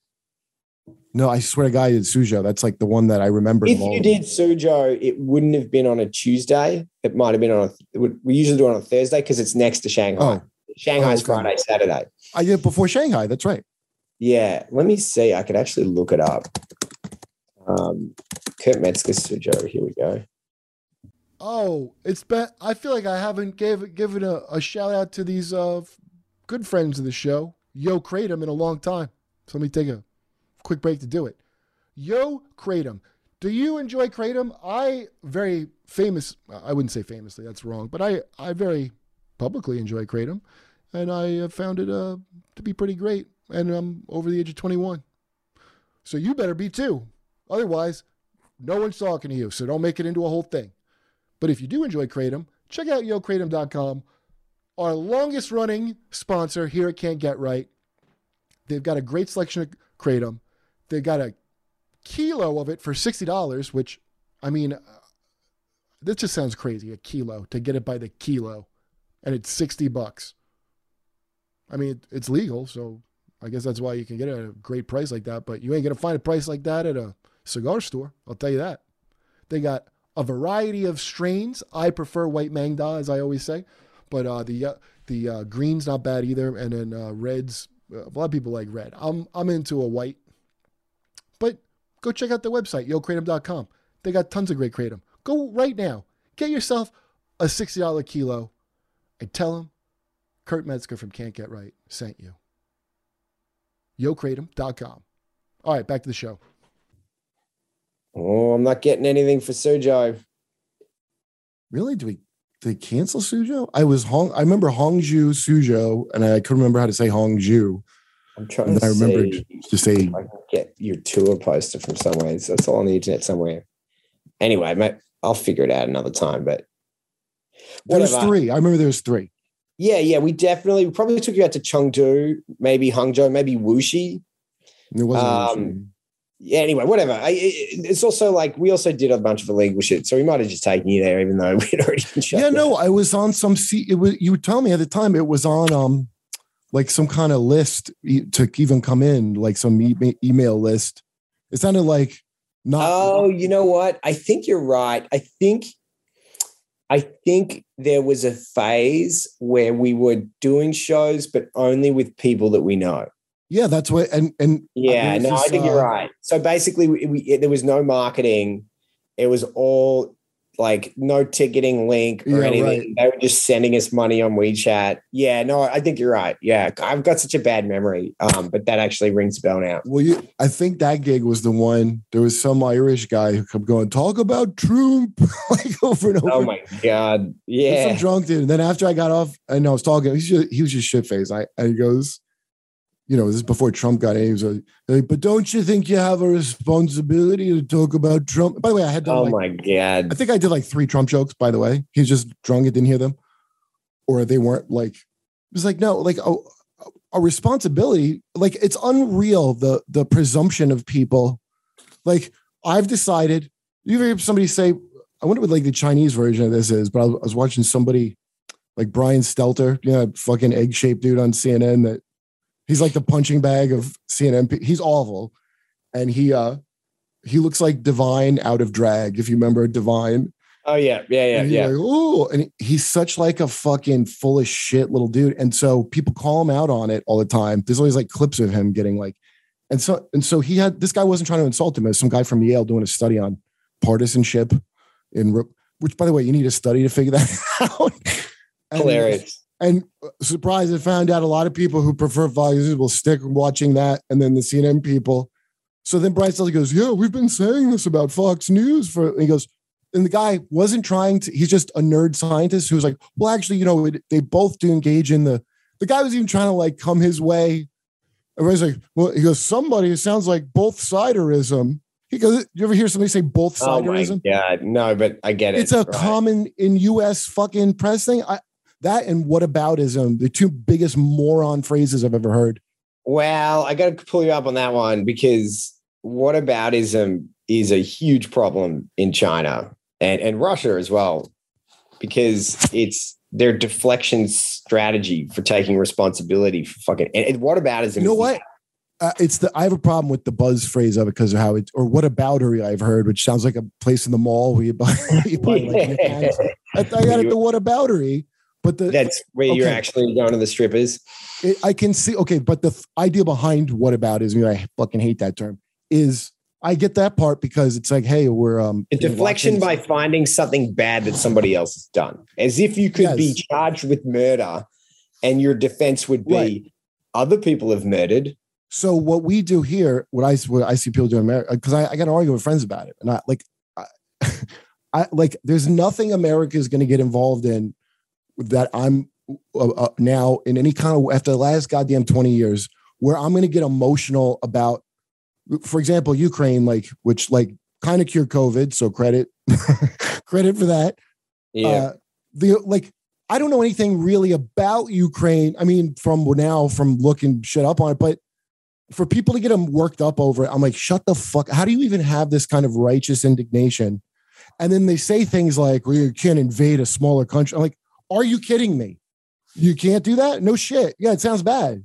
No, I swear to God, I did Suzhou. That's like the one that I remember. If of you did Suzhou, it wouldn't have been on a Tuesday. It might have been on a. it would- We usually do it on a Thursday because it's next to Shanghai. Oh. Shanghai's Oh, okay. Friday, Saturday. I did it before Shanghai. That's right. Yeah, let me see. I could actually look it up. Um, Kurt Metzger Suzhou. Here we go. Oh, it's been. I feel like I haven't gave given a, a shout out to these uh good friends of the show, Yo Kratom, in a long time. So let me take a quick break to do it. Yo Kratom, do you enjoy Kratom? I very famous. I wouldn't say famously. That's wrong. But I I very publicly enjoy Kratom, and I uh, found it uh to be pretty great. And I'm over the age of 21, so you better be too. Otherwise, no one's talking to you. So don't make it into a whole thing. But if you do enjoy Kratom, check out yokratom.com, our longest running sponsor here at Can't Get Right. They've got a great selection of Kratom. They've got a kilo of it for $60, which, I mean, uh, this just sounds crazy, a kilo, to get it by the kilo. And it's 60 bucks. I mean, it- it's legal, so I guess that's why you can get it at a great price like that. But you ain't going to find a price like that at a cigar store. I'll tell you that. They got a variety of strains. I prefer white Maeng Da, as I always say, but uh, the uh, the uh, green's not bad either, and then uh, reds. Uh, a lot of people like red. I'm I'm into a white, go check out their website yokratom.com. They got tons of great kratom. Go right now, get yourself a sixty dollar kilo, and tell them Kurt Metzger from Can't Get Right sent you. Yokratom.com. All right, back to the show. Oh, I'm not getting anything for Suzhou. Really? Do we did they cancel Sujo? I was Hong. I remember Hongju Sujo, and I couldn't remember how to say Hongju. I'm trying to I remembered see to say I get your tour poster from somewhere. So it's all on the internet somewhere. Anyway, mate, I'll figure it out another time. But there's three. I remember there's three. Yeah, yeah, we definitely we probably took you out to Chengdu, maybe Hangzhou, maybe Wuxi. There wasn't. Um, Yeah, anyway, whatever. I, it, it's also like we also did a bunch of illegal shit, so we might have just taken you there, even though we'd already yeah, no, I was on some. C- it was you would tell me at the time it was on um like some kind of list to even come in, like some e- email list. It sounded like not. Oh, you know what? I think you're right. I think I think there was a phase where we were doing shows, but only with people that we know. yeah, that's what. And and Yeah, there's no, I think uh, you're right. So basically, we, we, there was no marketing. It was all like no ticketing link or Yeah, anything. right. They were just sending us money on WeChat. Yeah, no, I think you're right. Yeah, I've got such a bad memory, um, but that actually rings a bell now. Well, you, I think that gig was the one. There was some Irish guy who kept going, talk about Trump, like over and over. Oh my god, Yeah, Some drunk dude. And then after I got off, and I was talking, he's just, he was just shit faced. I and he goes, you know, this is before Trump got in. He was like, but don't you think you have a responsibility to talk about Trump? By the way, I had done Oh like, my god. I think I did like three Trump jokes. By the way, he's just drunk and didn't hear them, or they weren't like. It was like no, like a, a responsibility. Like it's unreal the the presumption of people. Like I've decided. You hear somebody say? I wonder what like the Chinese version of this is, but I was, watching somebody like Brian Stelter, you know, that fucking egg shaped dude on CNN. That he's like the punching bag of CNN. He's awful, and he uh he looks like Divine out of drag. If you remember Divine, Oh yeah, yeah, yeah, yeah. like, oh, and he's such like a fucking full of shit little dude. And so people call him out on it all the time. There's always like clips of him getting like, and so and so he had this guy wasn't trying to insult him. As some guy from Yale doing a study on partisanship, in which by the way you need a study to figure that out. And- Hilarious. And uh, surprise, I found out a lot of people who prefer Fox News will stick watching that, and then the CNN people. So then Brian Stelter goes, "Yeah, we've been saying this about Fox News for." And he goes, and the guy wasn't trying to. He's just a nerd scientist who's like, "Well, actually, you know, it, they both do engage in the." The guy was even trying to like come his way. Everybody's like, "Well," he goes, "Somebody it sounds like both siderism." He goes, "You ever hear somebody say both Oh my siderism?" god. No, but I get it. it's a right. common in U.S. fucking press thing. I, that and what whataboutism, the two biggest moron phrases I've ever heard. Well, I got to pull you up on that one because what whataboutism is a huge problem in China and, and Russia as well, because it's their deflection strategy for taking responsibility for fucking. And, and whataboutism. You know what? Uh, it's the I have a problem with the buzz phrase of it because of how it or what aboutery I've heard, which sounds like a place in the mall where you buy, you buy like. I, I got it the what aboutery, but the That's where you're actually going to the strippers. it, I can see okay, but the f- idea behind what about is I fucking hate that term is I get that part because it's like hey we're um A deflection by finding something bad that somebody else has done, as if you could be charged with murder, and your defense would be Right. other people have murdered. So what we do here, what I what I see people do in America, because I, I got to argue with friends about it, and I like, I, I like, there's nothing America is going to get involved in that I'm uh, uh, now in any kind of after the last goddamn twenty years where I'm going to get emotional about, for example, Ukraine, like which like kind of cured COVID, so credit credit for that. Yeah. Uh, the like I don't know anything really about Ukraine. I mean, from now from looking shit up on it, but for people to get them worked up over it, I'm like, shut the fuck. How do you even have this kind of righteous indignation? And then they say things like, well, you can't invade a smaller country. I'm like, are you kidding me? You can't do that? No shit. Yeah, it sounds bad.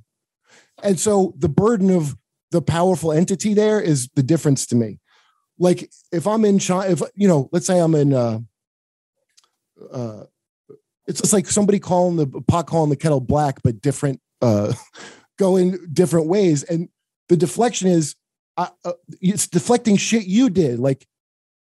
And so the burden of the powerful entity there is the difference to me. Like if I'm in China, if you know, let's say I'm in uh uh it's just like somebody calling the pot calling the kettle black, but different uh going different ways. And the deflection is uh, uh, it's deflecting shit you did. Like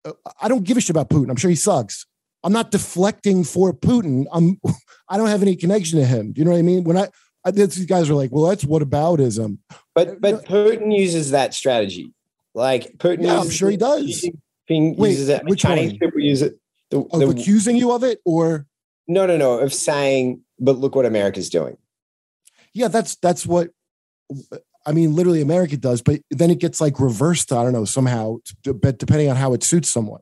uh, I don't give a shit about Putin. I'm sure he sucks. I'm not deflecting for Putin. I'm I don't have any connection to him. Do you know what I mean? When I, I these guys are like, well, that's what aboutism. But but Putin uses that strategy. Like Putin, Yeah, I'm sure he does. Jinping Wait, uses it. which Chinese one? people use it. The, Of the- accusing you of it, or no, no, no. Of saying, but look what America's doing. yeah, that's that's what I mean. Literally, America does, but then it gets like reversed. I don't know somehow, but depending on how it suits someone,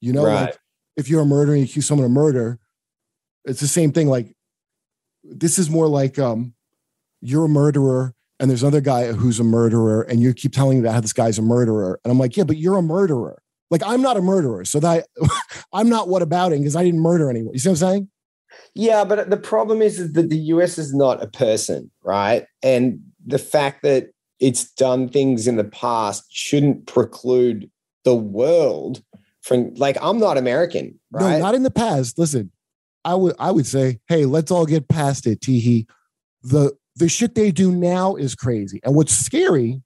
you know, Right. like if you're a murderer and you accuse someone of murder, it's the same thing. Like this is more like um, you're a murderer and there's another guy who's a murderer, and you keep telling me that this guy's a murderer, and I'm like, yeah, but you're a murderer. Like I'm not a murderer, so that I'm not what about abouting because I didn't murder anyone. You see what I'm saying? Yeah, but the problem is, is that the US is not a person, right? And the fact that it's done things in the past shouldn't preclude the world from like I'm not American, right? No, not in the past. Listen, I would I would say, hey, let's all get past it, Teehee. The the shit they do now is crazy. And what's scary,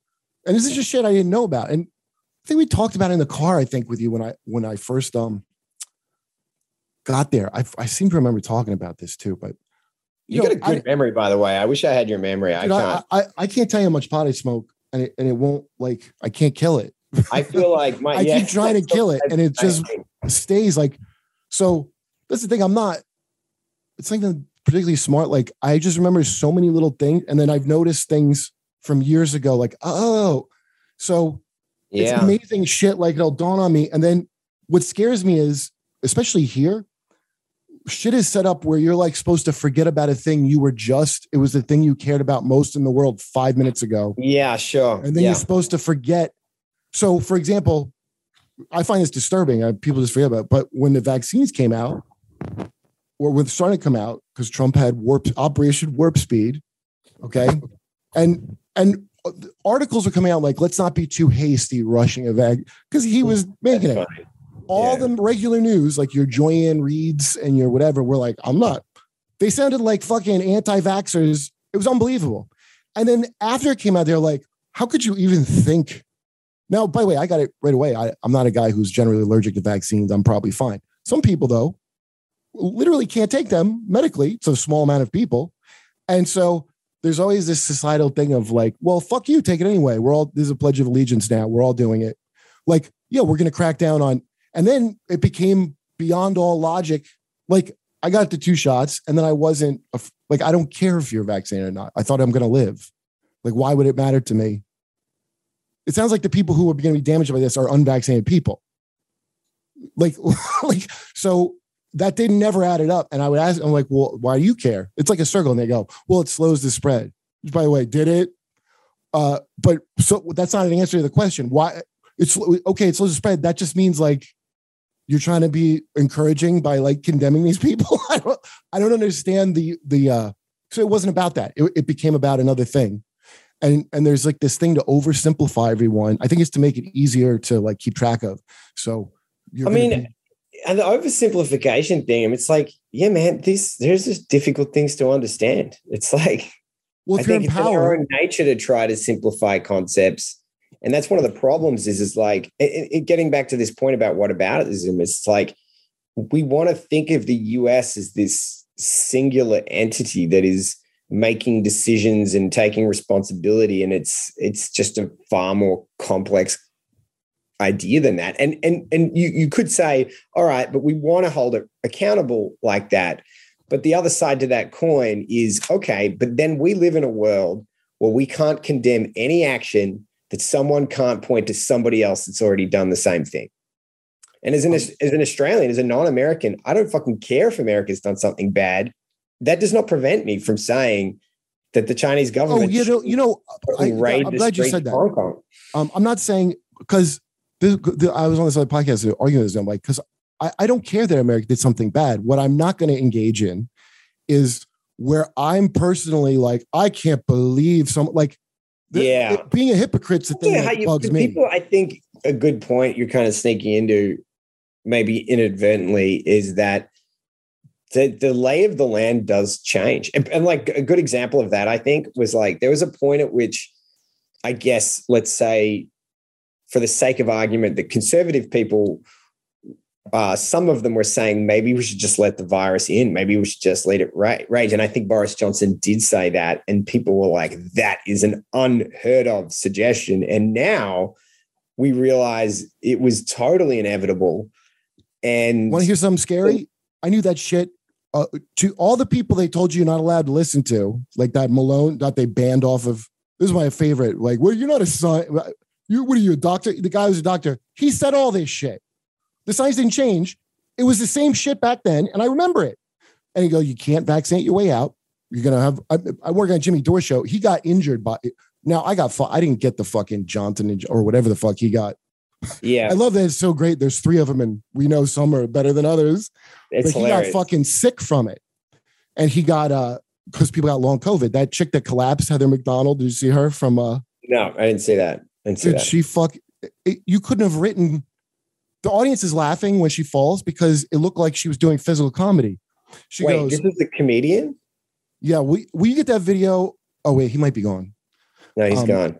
and this is just shit I didn't know about. And I think we talked about it in the car, I think, with you when I when I first um got there. I, I seem to remember talking about this too, but You, know, got a good memory, by the way. I wish I had your memory. I dude, I, can't. I, I can't tell you how much pot I smoke, and it, and it won't like I can't kill it. I feel like my I yeah. keep trying to kill it, and it just stays like. So that's the thing. I'm not. It's not even particularly smart. Like I just remember so many little things, and then I've noticed things from years ago. Like oh, so it's yeah. amazing shit. Like it'll dawn on me, and then what scares me is, especially here, shit is set up where you're like supposed to forget about a thing you were just. It was the thing you cared about most in the world five minutes ago Yeah, sure. and then yeah. you're supposed to forget. So, for example, I find this disturbing. Uh, people just forget about. It. But when the vaccines came out, or when starting to come out, because Trump had warp Operation Warp Speed, okay, and and uh, articles are coming out like, let's not be too hasty rushing a vac because he was making it. All Yeah. the regular news, like your Joy-Ann Reids and your whatever, were like, I'm not. They sounded like fucking anti-vaxxers. It was unbelievable. And then after it came out, they're like, how could you even think? Now, by the way, I got it right away. I, I'm not a guy who's generally allergic to vaccines. I'm probably fine. Some people, though, literally can't take them medically. It's a small amount of people. And so there's always this societal thing of like, well, fuck you, take it anyway. We're all, there's a pledge of allegiance now. We're all doing it. Like, yeah, we're going to crack down on, and then it became beyond all logic. Like, I got the two shots and then I wasn't, like, I don't care if you're vaccinated or not. I thought I'm going to live. Like, why would it matter to me? It sounds like the people who are going to be damaged by this are unvaccinated people. Like, like, so that didn't never added up. And I would ask, I'm like, well, why do you care? It's like a circle. And they go, well, it slows the spread. Which, by the way, did it? Uh, but so that's not an answer to the question. Why it's okay, it slows the spread. That just means like you're trying to be encouraging by like condemning these people. I don't I don't understand the the uh so it wasn't about that. It, it became about another thing. And and there's like this thing to oversimplify everyone. I think it's to make it easier to like keep track of. So you're I mean, be- and the oversimplification thing, I mean, it's like, yeah, man, this there's just difficult things to understand. It's like well, I think it's in our own nature to try to simplify concepts. And that's one of the problems is, is like it, it- getting back to this point about whataboutism, it's like we want to think of the US as this singular entity that is making decisions and taking responsibility. And it's it's just a far more complex idea than that. And and and you you could say, all right, but we want to hold it accountable like that. But the other side to that coin is okay, but then we live in a world where we can't condemn any action that someone can't point to somebody else that's already done the same thing. And as an oh. as an Australian, as a non-American, I don't fucking care if America's done something bad. That does not prevent me from saying that the Chinese oh, government you know, you know, I, I'm glad you said that. Hong Kong. Um, I'm not saying because this, the, I was on this other podcast arguing I'm like because I, I don't care that America did something bad. What I'm not going to engage in is where I'm personally like I can't believe some like the- Yeah. it- being a hypocrite's the thing Yeah, that you, bugs me. people, I think a good point you're kind of sneaking into, maybe inadvertently, is that the, the lay of the land does change. And, and like a good example of that, I think, was like there was a point at which, I guess, let's say, for the sake of argument, that conservative people, uh, some of them were saying maybe we should just let the virus in, maybe we should just let it ra- rage. And I think Boris Johnson did say that, and people were like, that is an unheard of suggestion. And now we realize it was totally inevitable. And Want to hear something scary? I knew that shit. Uh, to all the people they told you you're not allowed to listen to, like that Malone that they banned off of. This is my favorite. Like, well, you're not a son. You what are you a doctor? The guy was a doctor. He said all this shit. The science didn't change. It was the same shit back then, and I remember it. And he go, you can't vaccinate your way out. You're gonna have. I, I work on Jimmy Dore show. He got injured by. Now I got. I didn't get the fucking Johnson or whatever the fuck he got. Yeah, I love that it's so great. There's three of them, and we know some are better than others it's but he hilarious. got fucking sick from it. And he got uh because people got long COVID. That chick that collapsed, Heather McDonald, did you see her from uh no, I didn't see that. I didn't see that. she fuck it, you couldn't have written the audience is laughing when she falls because it looked like she was doing physical comedy. She Wait, goes, this is the comedian? Yeah, we will you get that video? Oh, wait, he might be gone. No, he's Um, gone.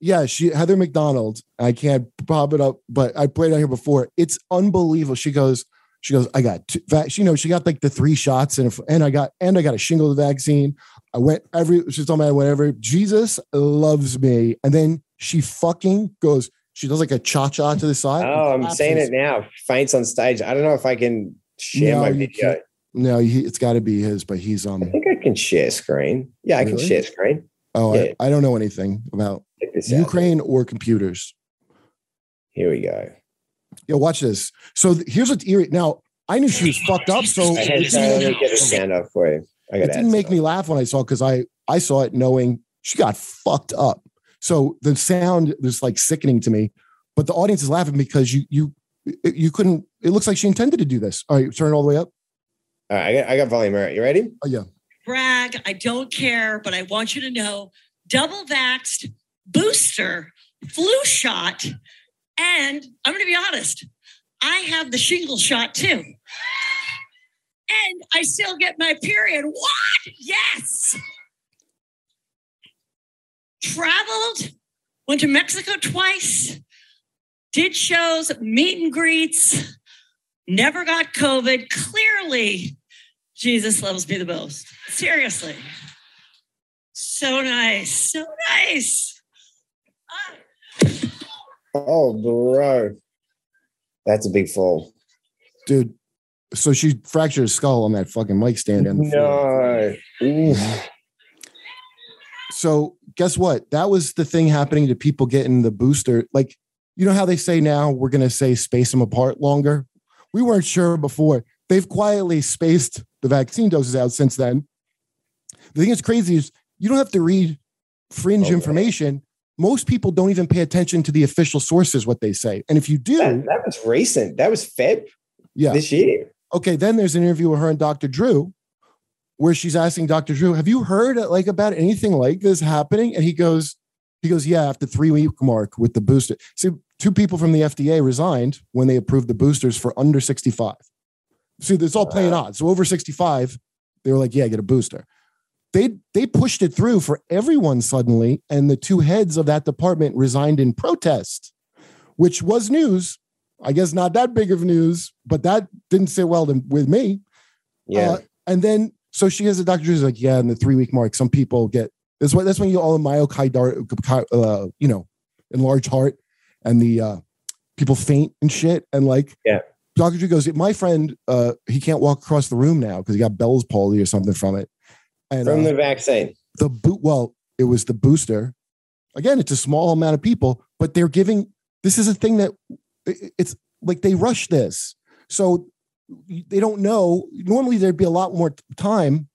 Yeah, she Heather McDonald. I can't pop it up, but I played on here before. It's unbelievable. She goes, She goes, I got two, vac- you know, she got like the three shots and and I got and I got a shingle vaccine. I went every she's talking about whatever. Jesus loves me. And then she fucking goes, she does like a cha-cha to the side. Oh, I'm saying collapses. it now. Faints on stage. I don't know if I can share No, my video. can't. No, he, it's got to be his, but he's um. I think I can share screen. Yeah, I can share screen. Oh, Yeah. I, I don't know anything about Check this out. Ukraine or computers. Here we go. Yeah, watch this. So th- here's what's eerie. Now I knew she was fucked up, so I it had didn't, let make, get a stand up for you. I it didn't make me laugh when I saw because I I saw it knowing she got fucked up. So the sound was like sickening to me, but the audience is laughing because you you you couldn't. It looks like she intended to do this. All right, turn it all the way up. All right, I got, I got volume. All right, you ready? Oh yeah. brag. I don't care, but I want you to know double vaxxed, booster, flu shot, and I'm going to be honest, I have the shingle shot too. And I still get my period. What? Yes. Traveled, went to Mexico twice, did shows, meet and greets, never got COVID. Clearly, Jesus loves me the most. Seriously. So nice. So nice. Oh, bro. That's a big fall. dude. So she fractured her skull on that fucking mic stand. on the. No. So guess what? That was the thing happening to people getting the booster. Like, you know how they say now we're gonna say space them apart longer. We weren't sure before. They've quietly spaced the vaccine doses out since then. The thing that's crazy is you don't have to read fringe oh, Okay. information. Most people don't even pay attention to the official sources, what they say. And if you do, That, that was recent. That was Feb yeah. this year. Okay, then there's an interview with her and Dr. Drew where she's asking Dr. Drew, "Have you heard like about anything like this happening?" And he goes, he goes, "Yeah, after 3 week mark with the booster." See, two people from the FDA resigned when they approved the boosters for under 65. See, it's all playing odds. So over 65, they were like, "Yeah, get a booster." They they pushed it through for everyone suddenly, and the two heads of that department resigned in protest, which was news. I guess not that big of news, but that didn't sit well to- with me. Yeah. Uh, and then so she has a doctor who's like, yeah, in the three week mark, some people get that's what that's when you all the myocarditis, uh, you know, enlarged heart, and the uh, people faint and shit. And like, Yeah. Dr. Drew goes, my friend, uh, he can't walk across the room now because he got Bell's palsy or something from it. And From uh, the vaccine. the boot well it was the booster. Again it's a small amount of people but they're giving this is a thing that it's like they rush this. So they don't know. Normally there'd be a lot more time.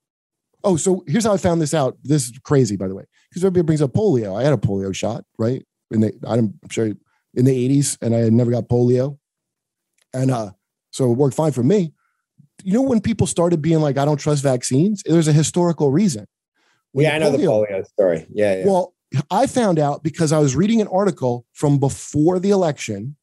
Oh so here's how i found this out. This is crazy by the way because everybody brings up polio. I had a polio shot right? In the i'm sure in the 80s and i had never got polio. And uh so it worked fine for me you know when people started being like i don't trust vaccines there's a historical reason When Yeah, I know the polio- polio story. Yeah, yeah. well, I found out because I was reading an article from before the election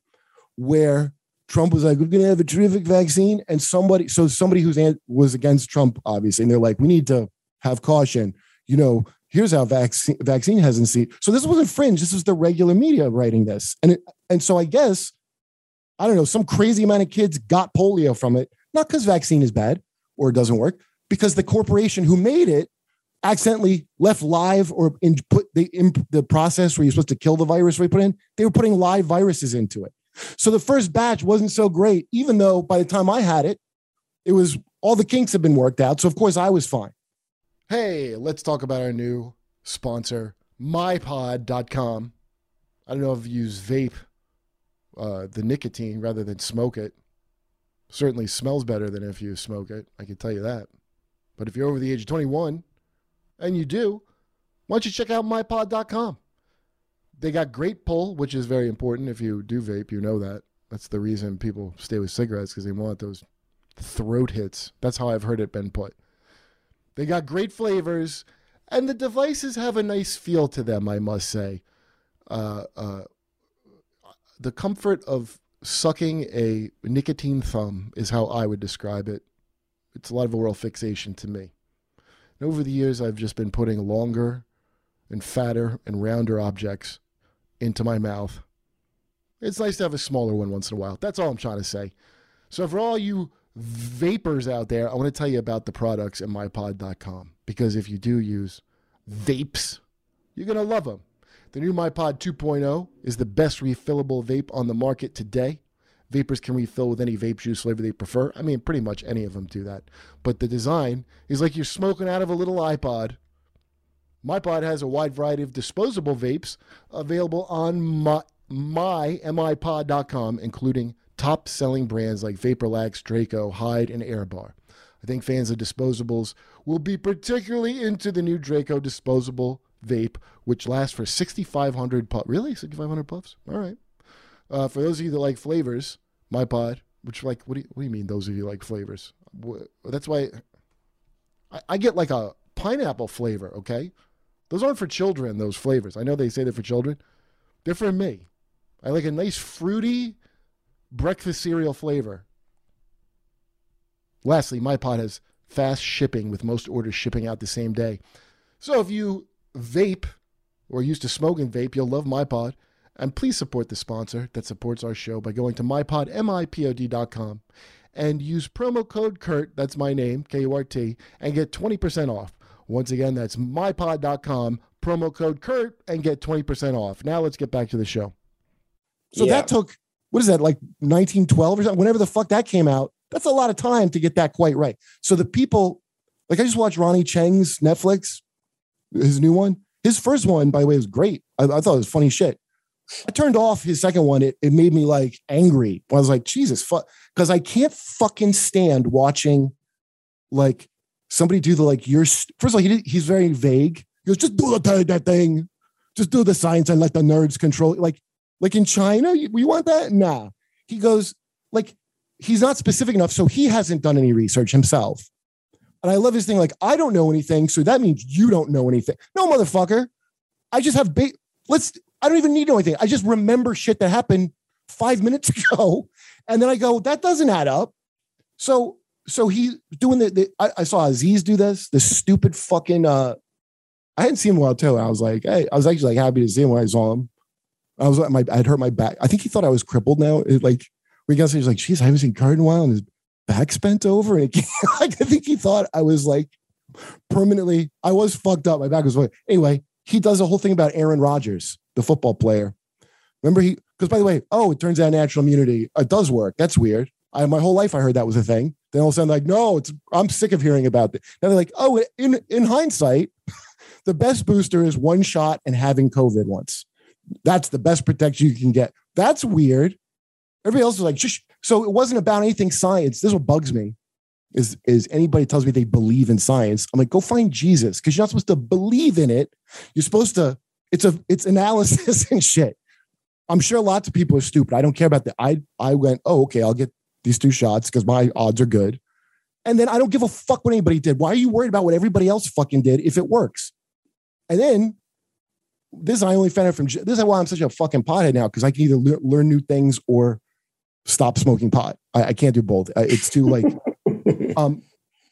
where Trump was like, "We're going to have a terrific vaccine," and somebody, so somebody who's an, was against Trump, obviously, and they're like, "We need to have caution." You know, here's how vaccine vaccine hesitancy. So this wasn't fringe. This was the regular media writing this, and it, and so I guess I don't know. Some crazy amount of kids got polio from it, not because vaccine is bad or it doesn't work, because the corporation who made it accidentally left live or in put the in the process where you're supposed to kill the virus we put in, they were putting live viruses into it. So the first batch wasn't so great, even though by the time I had it, it was all the kinks had been worked out. So of course I was fine. Hey, let's talk about our new sponsor, mypod.com. I don't know if you use vape, uh, the nicotine rather than smoke it. Certainly smells better than if you smoke it. I can tell you that. But if you're over the age of 21, and you do, why don't you check out mypod.com? They got great pull, which is very important. If you do vape, you know that. That's the reason people stay with cigarettes because they want those throat hits. That's how I've heard it been put. They got great flavors, and the devices have a nice feel to them, I must say. Uh, uh, the comfort of sucking a nicotine thumb is how I would describe it. It's a lot of oral fixation to me. And over the years, I've just been putting longer and fatter and rounder objects into my mouth. It's nice to have a smaller one once in a while. That's all I'm trying to say. So for all you vapors out there, I want to tell you about the products at mypod.com because if you do use vapes, you're going to love them. The new MyPod 2.0 is the best refillable vape on the market today. Vapors can refill with any vape juice flavor they prefer. I mean, pretty much any of them do that. But the design is like you're smoking out of a little iPod. MyPod has a wide variety of disposable vapes available on my, my including top selling brands like Vaporlax, Draco, Hyde, and Airbar. I think fans of disposables will be particularly into the new Draco disposable vape, which lasts for 6,500 puffs. Really? 6,500 puffs? All right. Uh, for those of you that like flavors, my pod, which like, what do you, what do you mean those of you like flavors? That's why I, I get like a pineapple flavor, okay? Those aren't for children, those flavors. I know they say they're for children. They're for me. I like a nice fruity breakfast cereal flavor. Lastly, my pod has fast shipping with most orders shipping out the same day. So if you vape or used to smoke and vape, you'll love my pod. And please support the sponsor that supports our show by going to mypod, M-I-P-O-D.com and use promo code Kurt, that's my name, K-U-R-T, and get 20% off. Once again, that's mypod.com, promo code Kurt, and get 20% off. Now let's get back to the show. So Yeah. that took, what is that, like 1912 or something? Whenever the fuck that came out, that's a lot of time to get that quite right. So the people, like I just watched Ronny Chieng's Netflix, his new one. His first one, by the way, was great. I, I thought it was funny shit. I turned off his second one. It, it made me like angry. I was like, Jesus, fuck. Because I can't fucking stand watching like somebody do the like, you're, st- first of all, he did, he's very vague. He goes, just do the, th- that thing. Just do the science and let the nerds control. Like, like in China, you, you want that? Nah. He goes, like, he's not specific enough. So he hasn't done any research himself. And I love his thing, like, I don't know anything. So that means you don't know anything. No, motherfucker. I just have, ba- let's, I don't even need to know anything. I just remember shit that happened five minutes ago. And then I go, that doesn't add up. So, so he doing the, the I, I saw Aziz do this, this stupid fucking, uh, I hadn't seen him while too. I was like, hey, I was actually like happy to see him when I saw him. I was my, I'd hurt my back. I think he thought I was crippled now. It, like, we got, he was like, geez, I haven't seen Kurt in a while. And his back's bent over. And it, I think he thought I was like permanently, I was fucked up. My back was, anyway, he does a whole thing about Aaron Rodgers, the football player. Remember he, because by the way, oh, it turns out natural immunity, it does work. That's weird. I, my whole life I heard that was a thing. Then all of a sudden, like, no, it's, I'm sick of hearing about it. Now they're like, oh, in, in hindsight, the best booster is one shot and having COVID once. That's the best protection you can get. That's weird. Everybody else is like, Shush. So it wasn't about anything science. This is what bugs me. Is is anybody tells me they believe in science? I'm like, go find Jesus because you're not supposed to believe in it. You're supposed to. It's a it's analysis and shit. I'm sure lots of people are stupid. I don't care about that. I I went, oh okay, I'll get these two shots because my odds are good. And then I don't give a fuck what anybody did. Why are you worried about what everybody else fucking did if it works? And then this I only found out from this is why I'm such a fucking pothead now because I can either le- learn new things or stop smoking pot. I, I can't do both. It's too like um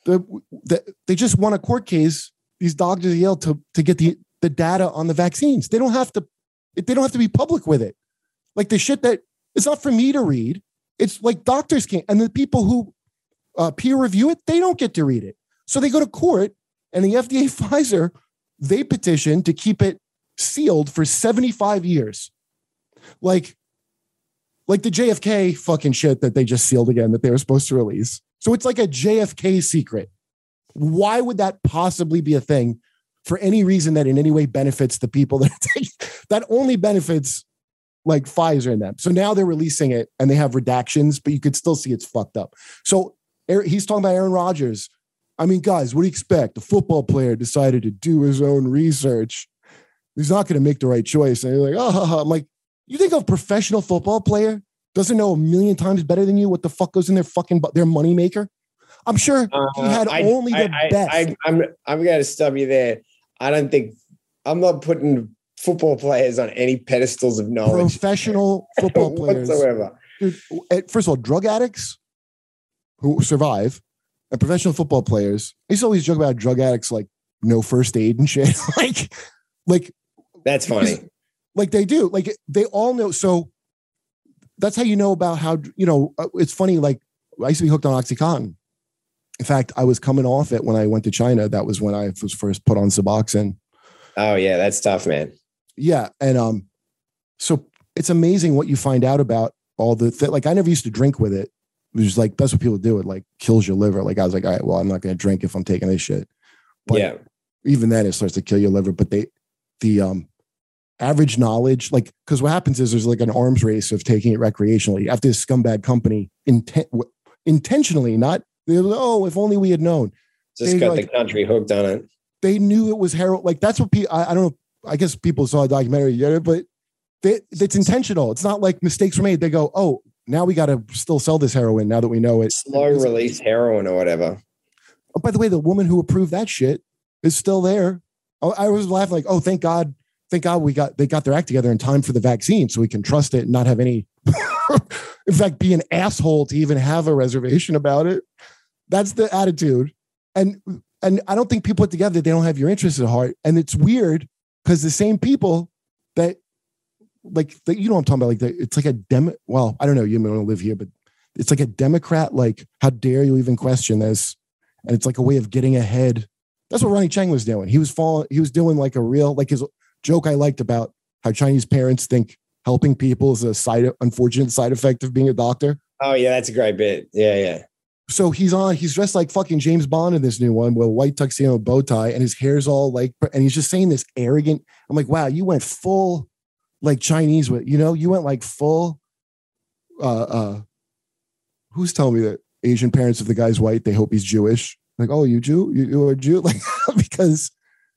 the, the they just won a court case. These doctors at Yale to to get the the data on the vaccines. They don't have to. They don't have to be public with it. Like the shit that it's not for me to read. It's like doctors can't, and the people who uh, peer review it, they don't get to read it. So they go to court, and the FDA, Pfizer, they petition to keep it sealed for 75 years. Like, like the JFK fucking shit that they just sealed again that they were supposed to release. So it's like a JFK secret. Why would that possibly be a thing for any reason that in any way benefits the people that that only benefits like Pfizer and them. So now they're releasing it and they have redactions, but you could still see it's fucked up. So he's talking about Aaron Rodgers. I mean, guys, what do you expect? The football player decided to do his own research. He's not going to make the right choice. And you're like, oh, ha, ha." I'm like, you think a professional football player doesn't know a million times better than you what the fuck goes in their fucking their moneymaker? I'm sure he had Uh, I- only the I, I, best. I, I'm I'm going to stop you there. I don't think I'm not putting football players on any pedestals of knowledge professional football players. whatsoever. Dude, eh, first of all, drug addicts who survive and professional football players. I used to always joke about drug addicts like no first aid and shit. like, like That's funny. Like they do. Like they all know. So that's how you know about how you know. uh, It's funny. Like I used to be hooked on OxyContin. In fact, I was coming off it when I went to China. That was when I was first put on Suboxone. Oh yeah, that's tough, man. Yeah, and um, so it's amazing what you find out about all the th- like. I never used to drink with it. It was like that's what people do. It like kills your liver. Like I was like, all right, well, I'm not going to drink if I'm taking this shit. But yeah. even then, it starts to kill your liver. But they, the um, average knowledge, like, because what happens is there's like an arms race of taking it recreationally. After this scumbag company intent intentionally, not oh, if only we had known. Just They, got like- the country hooked on it. They knew it was heroin. Like that's what people. I, I don't know. I guess people saw a documentary, yeah, but they, it's intentional. It's not like mistakes were made. They go, oh, now we got to still sell this heroin now that we know it. Slow release heroin or whatever. Oh, by the way, the woman who approved that shit is still there. Oh, I was laughing like, oh, thank God, thank God we got they got their act together in time for the vaccine, so we can trust it and not have any. in fact, be an asshole to even have a reservation about it. That's the attitude, and and I don't think people put together they don't have your interests at heart, and it's weird because the same people that like that you know I'm talking about like the, it's like a dem well I don't know you may want to live here but it's like a Democrat like how dare you even question this and it's like a way of getting ahead. That's what Ronny Chieng was doing. He was falling. He was doing like a real like his joke I liked about how Chinese parents think helping people is a side unfortunate side effect of being a doctor. Oh yeah, that's a great bit. Yeah, yeah. So he's on. He's dressed like fucking James Bond in this new one with a white tuxedo bow tie, and his hair's all like, and he's just saying this arrogant. I'm like, wow, you went full like Chinese with you know, you went like full. Uh, uh, who's telling me that Asian parents, if the guy's white, they hope he's Jewish? Like, oh, you Jew, you, you're a Jew, like because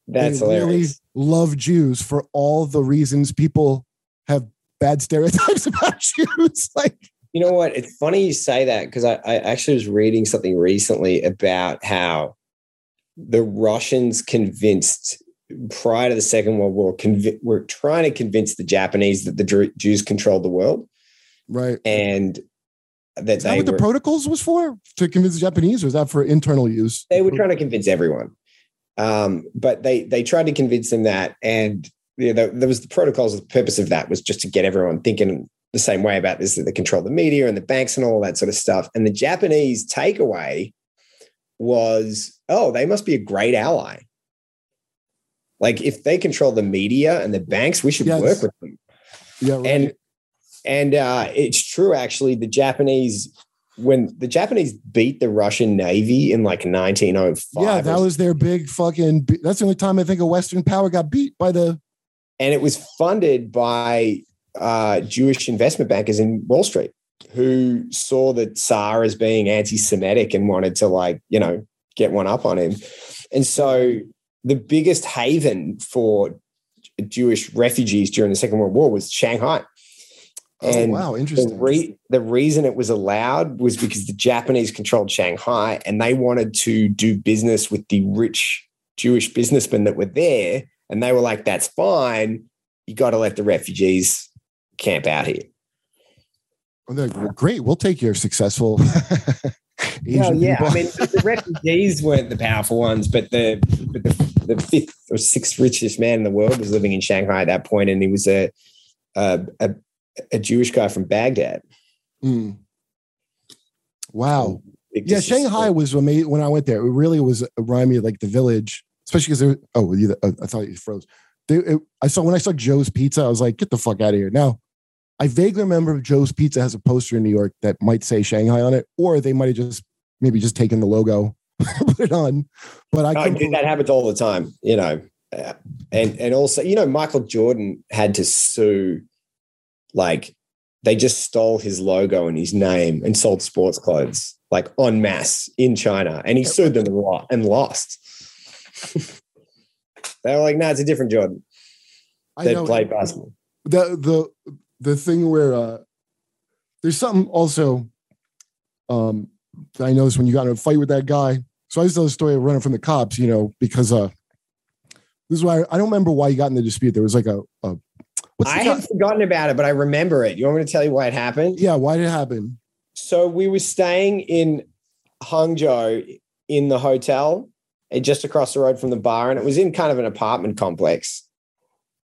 That's they really hilarious. love Jews for all the reasons people have bad stereotypes about Jews. Like, You know what? It's funny you say that because I, I actually was reading something recently about how the Russians convinced prior to the Second World War conv- were trying to convince the Japanese that the Jews controlled the world right? and that Is that what the protocols was for? To convince the Japanese, or is that for internal use? they were trying to convince everyone. Um, but they they tried to convince them that, and you know, there was the protocols. The purpose of that was just to get everyone thinking the same way about this. That they control the media and the banks and all that sort of stuff. And the Japanese takeaway was, oh, they must be a great ally. Like if they control the media and the banks, we should Yes. work with them. Yeah, right. And and uh, it's true actually. The Japanese when the Japanese beat the Russian Navy in like 1905, yeah, that was their big fucking. That's the only time I think a Western power got beat by the. and it was funded by uh, Jewish investment bankers in Wall Street who saw the Tsar as being anti-Semitic and wanted to like you know get one up on him, and so the biggest haven for Jewish refugees during the Second World War was Shanghai. Oh And wow, The, interesting. re- the reason it was allowed was because the Japanese controlled Shanghai and they wanted to do business with the rich Jewish businessmen that were there. And they were like, that's fine. You got to let the refugees camp out here. And they're like, "Well, great, we'll take your successful. Asian Well, yeah. people. I mean, the refugees weren't the powerful ones, but the, but the, the fifth or sixth richest man in the world was living in Shanghai at that point, And he was a, a, a, a Jewish guy from Baghdad. Mm. Wow. Yeah. Shanghai was amazing when I went there. It really was reminded me of like the village, especially because there. Oh, you, I thought you froze. They, it, I saw when I saw Joe's Pizza, I was like, get the fuck out of here. Now, I vaguely remember Joe's Pizza has a poster in New York that might say Shanghai on it, or they might have just maybe just taken the logo, put it on. But I couldn't that happens all the time, you know. Uh, and and also, you know, Michael Jordan had to sue, like they just stole his logo and his name and sold sports clothes like en masse in China, and he sued them and lo- and lost. they were like, "No, it's a different Jordan I that know- played basketball." the the the thing where uh there's something also um I noticed when you got in a fight with that guy. So I just tell the story of running from the cops, you know, because uh this is why I don't remember why you got in the dispute. There was like a, a what's I had forgotten about it, but I remember it. You want me to tell you why it happened? yeah, why did it happen? So we were staying in Hangzhou in the hotel, eh, just across the road from the bar, and it was in kind of an apartment complex.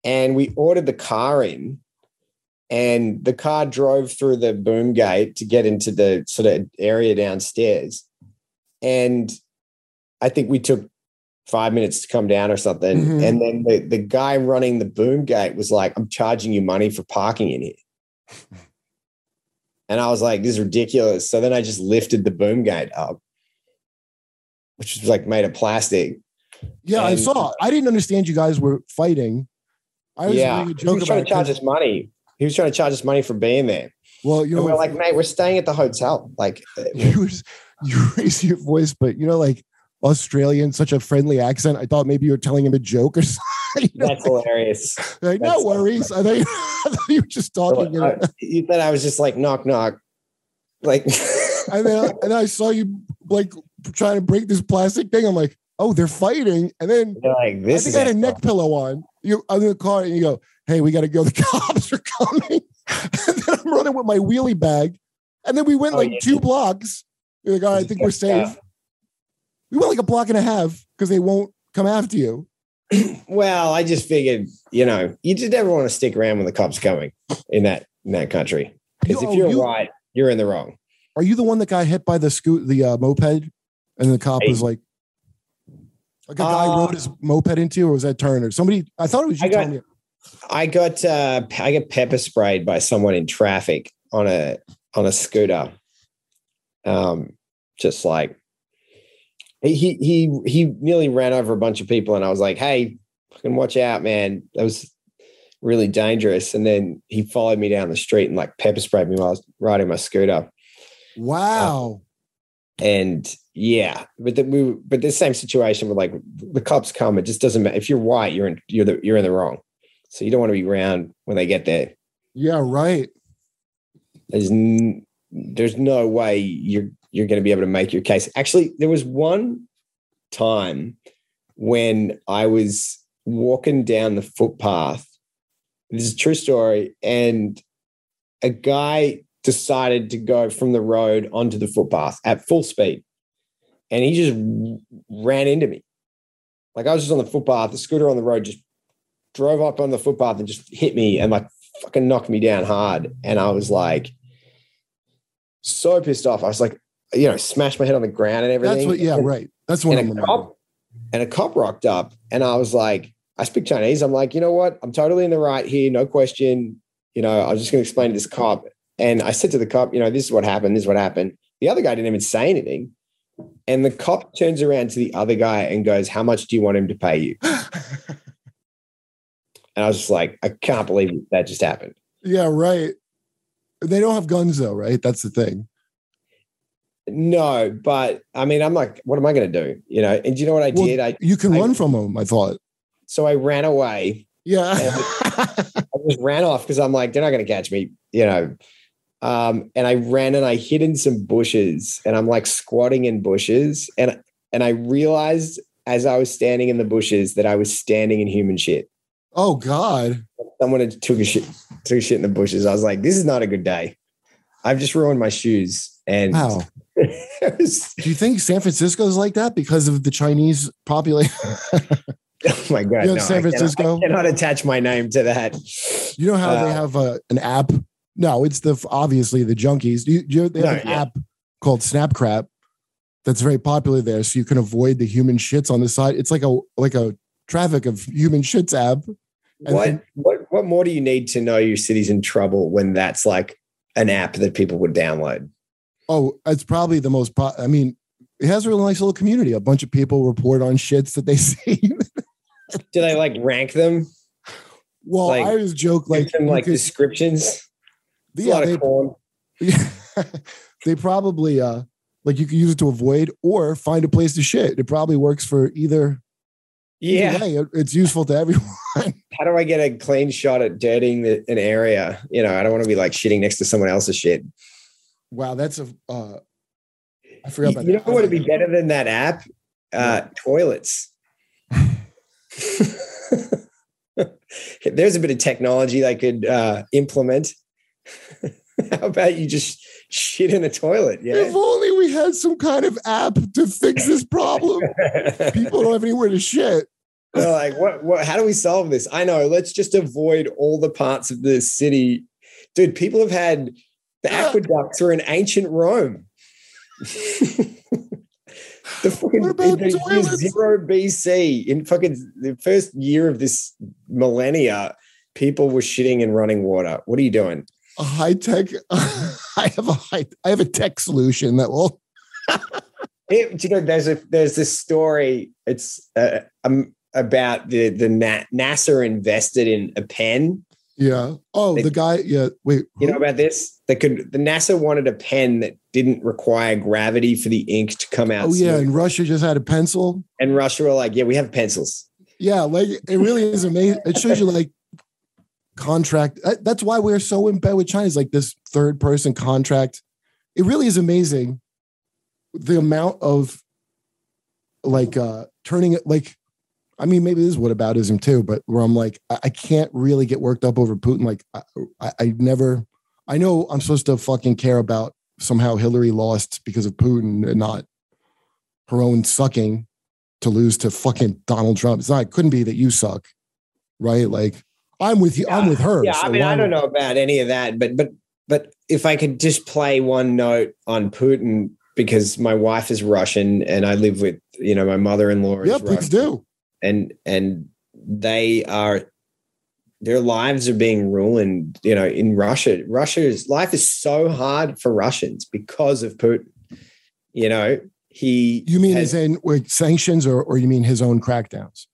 And we ordered the car in, and the car drove through the boom gate to get into the sort of area downstairs. And I think we took five minutes to come down or something. Mhm. And then the, the guy running the boom gate was like, I'm charging you money for parking in here. And I was like, this is ridiculous. So then I just lifted the boom gate up, which was like made of plastic. Yeah, I saw. I didn't understand you guys were fighting. I was yeah. He was trying to charge us money. He was trying to charge us money for being there. Well, you And know, we're like, mate, we're staying at the hotel. Like, you was you raised your voice, but you know, like Australian, such a friendly accent. I thought maybe you were telling him a joke or something. You know, that's hilarious. like, no that's- worries. I thought, you, I thought you were just talking. You know? I- you thought I was just like knock knock, like and then and I saw you like trying to break this plastic thing. I'm like, oh, they're fighting. And then You're like I think is I had a neck pillow on. You I'm in the car and you go, hey, we got to go. The cops are coming. and then I'm running with my wheelie bag. And then we went Oh, like yeah. two blocks. You're like, all right, I think we're safe. We went like a block and a half because they won't come after you. Well, I just figured, you know, you just never want to stick around when the cops coming in that in that country because You- if you're you- right, you're in the wrong. Are you the one that got hit by the scoot, the uh, moped, and the cop was like, like a guy Uh, rode his moped into, you, or was that Turner? Somebody, I thought it was you I got- me. I got uh, I got pepper sprayed by someone in traffic on a on a scooter. Um, just like he he he nearly ran over a bunch of people, and I was like, "Hey, fucking watch out, man! That was really dangerous." And then he followed me down the street and like pepper sprayed me while I was riding my scooter. Wow. Uh, and yeah, but the, we but the same situation with like the cops come. It just doesn't matter if you're white, you're in you're the, you're in the wrong. So you don't want to be around when they get there. Yeah, right. There's n- there's no way you're you're going to be able to make your case. Actually, there was one time when I was walking down the footpath. This is a true story, and a guy decided to go from the road onto the footpath at full speed, and he just ran into me. Like I was just on the footpath, the scooter on the road just drove up on the footpath and just hit me and like fucking knocked me down hard. And I was like, so pissed off. I was like, you know, smashed my head on the ground and everything. That's what. Yeah, and, right. That's what I'm and a remembering. cop and a cop rocked up, and I was like, I speak Chinese. I'm like, you know what? I'm totally in the right here, no question. You know, I was just going to explain to this cop, and I said to the cop, you know, this is what happened. This is what happened. The other guy didn't even say anything, and the cop turns around to the other guy and goes, "How much do you want him to pay you?" and I was just like, I can't believe that just happened. Yeah, right. They don't have guns though, right? That's the thing. No, but I mean, I'm like, what am I going to do? You know, and do you know what I Well, did? I you can I- run from them. I thought. so I ran away. Yeah. I just ran off because I'm like, they're not going to catch me, you know. Um, and I ran and I hid in some bushes, and I'm like squatting in bushes, and and I realized as I was standing in the bushes that I was standing in human shit. oh God. Someone had took a shit, took a shit in the bushes. I was like, this is not a good day. I've just ruined my shoes, and Wow. Do you think San Francisco is like that because of the Chinese population? oh my god, You know, no, San I cannot- Francisco? I cannot attach my name to that. you know how they Uh, have a, an app? No, it's the obviously the junkies. Do you, do you, they have No, an yeah. app called Snapcrap that's very popular there, so you can avoid the human shits on the side. It's like a like a traffic of human shits app. And what then- what what more do you need to know your city's in trouble when that's like an app that people would download? Oh, it's probably the most. Po- I mean, it has a really nice little community. A bunch of people report on shits that they see. Do they like rank them? well, Like, I always joke like you like could- descriptions? Yeah, they, corn. they probably uh like you can use it to avoid or find a place to shit. It probably works for either. Yeah. either it's useful to everyone. How do I get a clean shot at dirtying the, an area? You know, I don't want to be like shitting next to someone else's shit. Wow, that's a. uh I forgot about you know that. what would be better than that app? Uh, toilets. There's a bit of technology they could uh, implement. How about you just shit in a toilet? Yeah. If only we had some kind of app to fix this problem. People don't have anywhere to shit. They're like, what, what? How do we solve this? I know. Let's just avoid all the parts of the city dude, people have had the aqueducts are in ancient Rome. the fucking What about in the year zero BC in fucking the first year of this millennia, people were shitting and running water. What are you doing? A high tech. I have a high. I have a tech solution that will. It, you know, there's a there's this story. It's uh, um, about the the Na- NASA invested in a pen. Yeah. Oh, They- the guy. Yeah. Wait. You know about this? They could. The NASA wanted a pen that didn't require gravity for the ink to come out. Oh yeah. And Russia just had a pencil. and Russia were like, "Yeah, we have pencils." Yeah. Like it really is amazing. It shows you like contract. That's why we're so in bed with China. Is like this third person contract. It really is amazing the amount of like uh turning it like I mean, maybe this is what aboutism too, but where I'm like, I, can't really get worked up over Putin. Like, I, I, I never, I know I'm supposed to fucking care about somehow Hillary lost because of Putin and not her own sucking to lose to fucking Donald Trump. It's not, it couldn't be that you suck, right? Like, I'm with you, I'm with her. Yeah, so I mean, I don't know about any of that, but but but if I could just play one note on Putin because my wife is Russian and I live with you know my mother-in-law is Yeah, please do. And and they are their lives are being ruined. You know, in Russia, Russia's life is so hard for Russians because of Putin. You know, he You mean has- as in wait, sanctions or, or you mean his own crackdowns?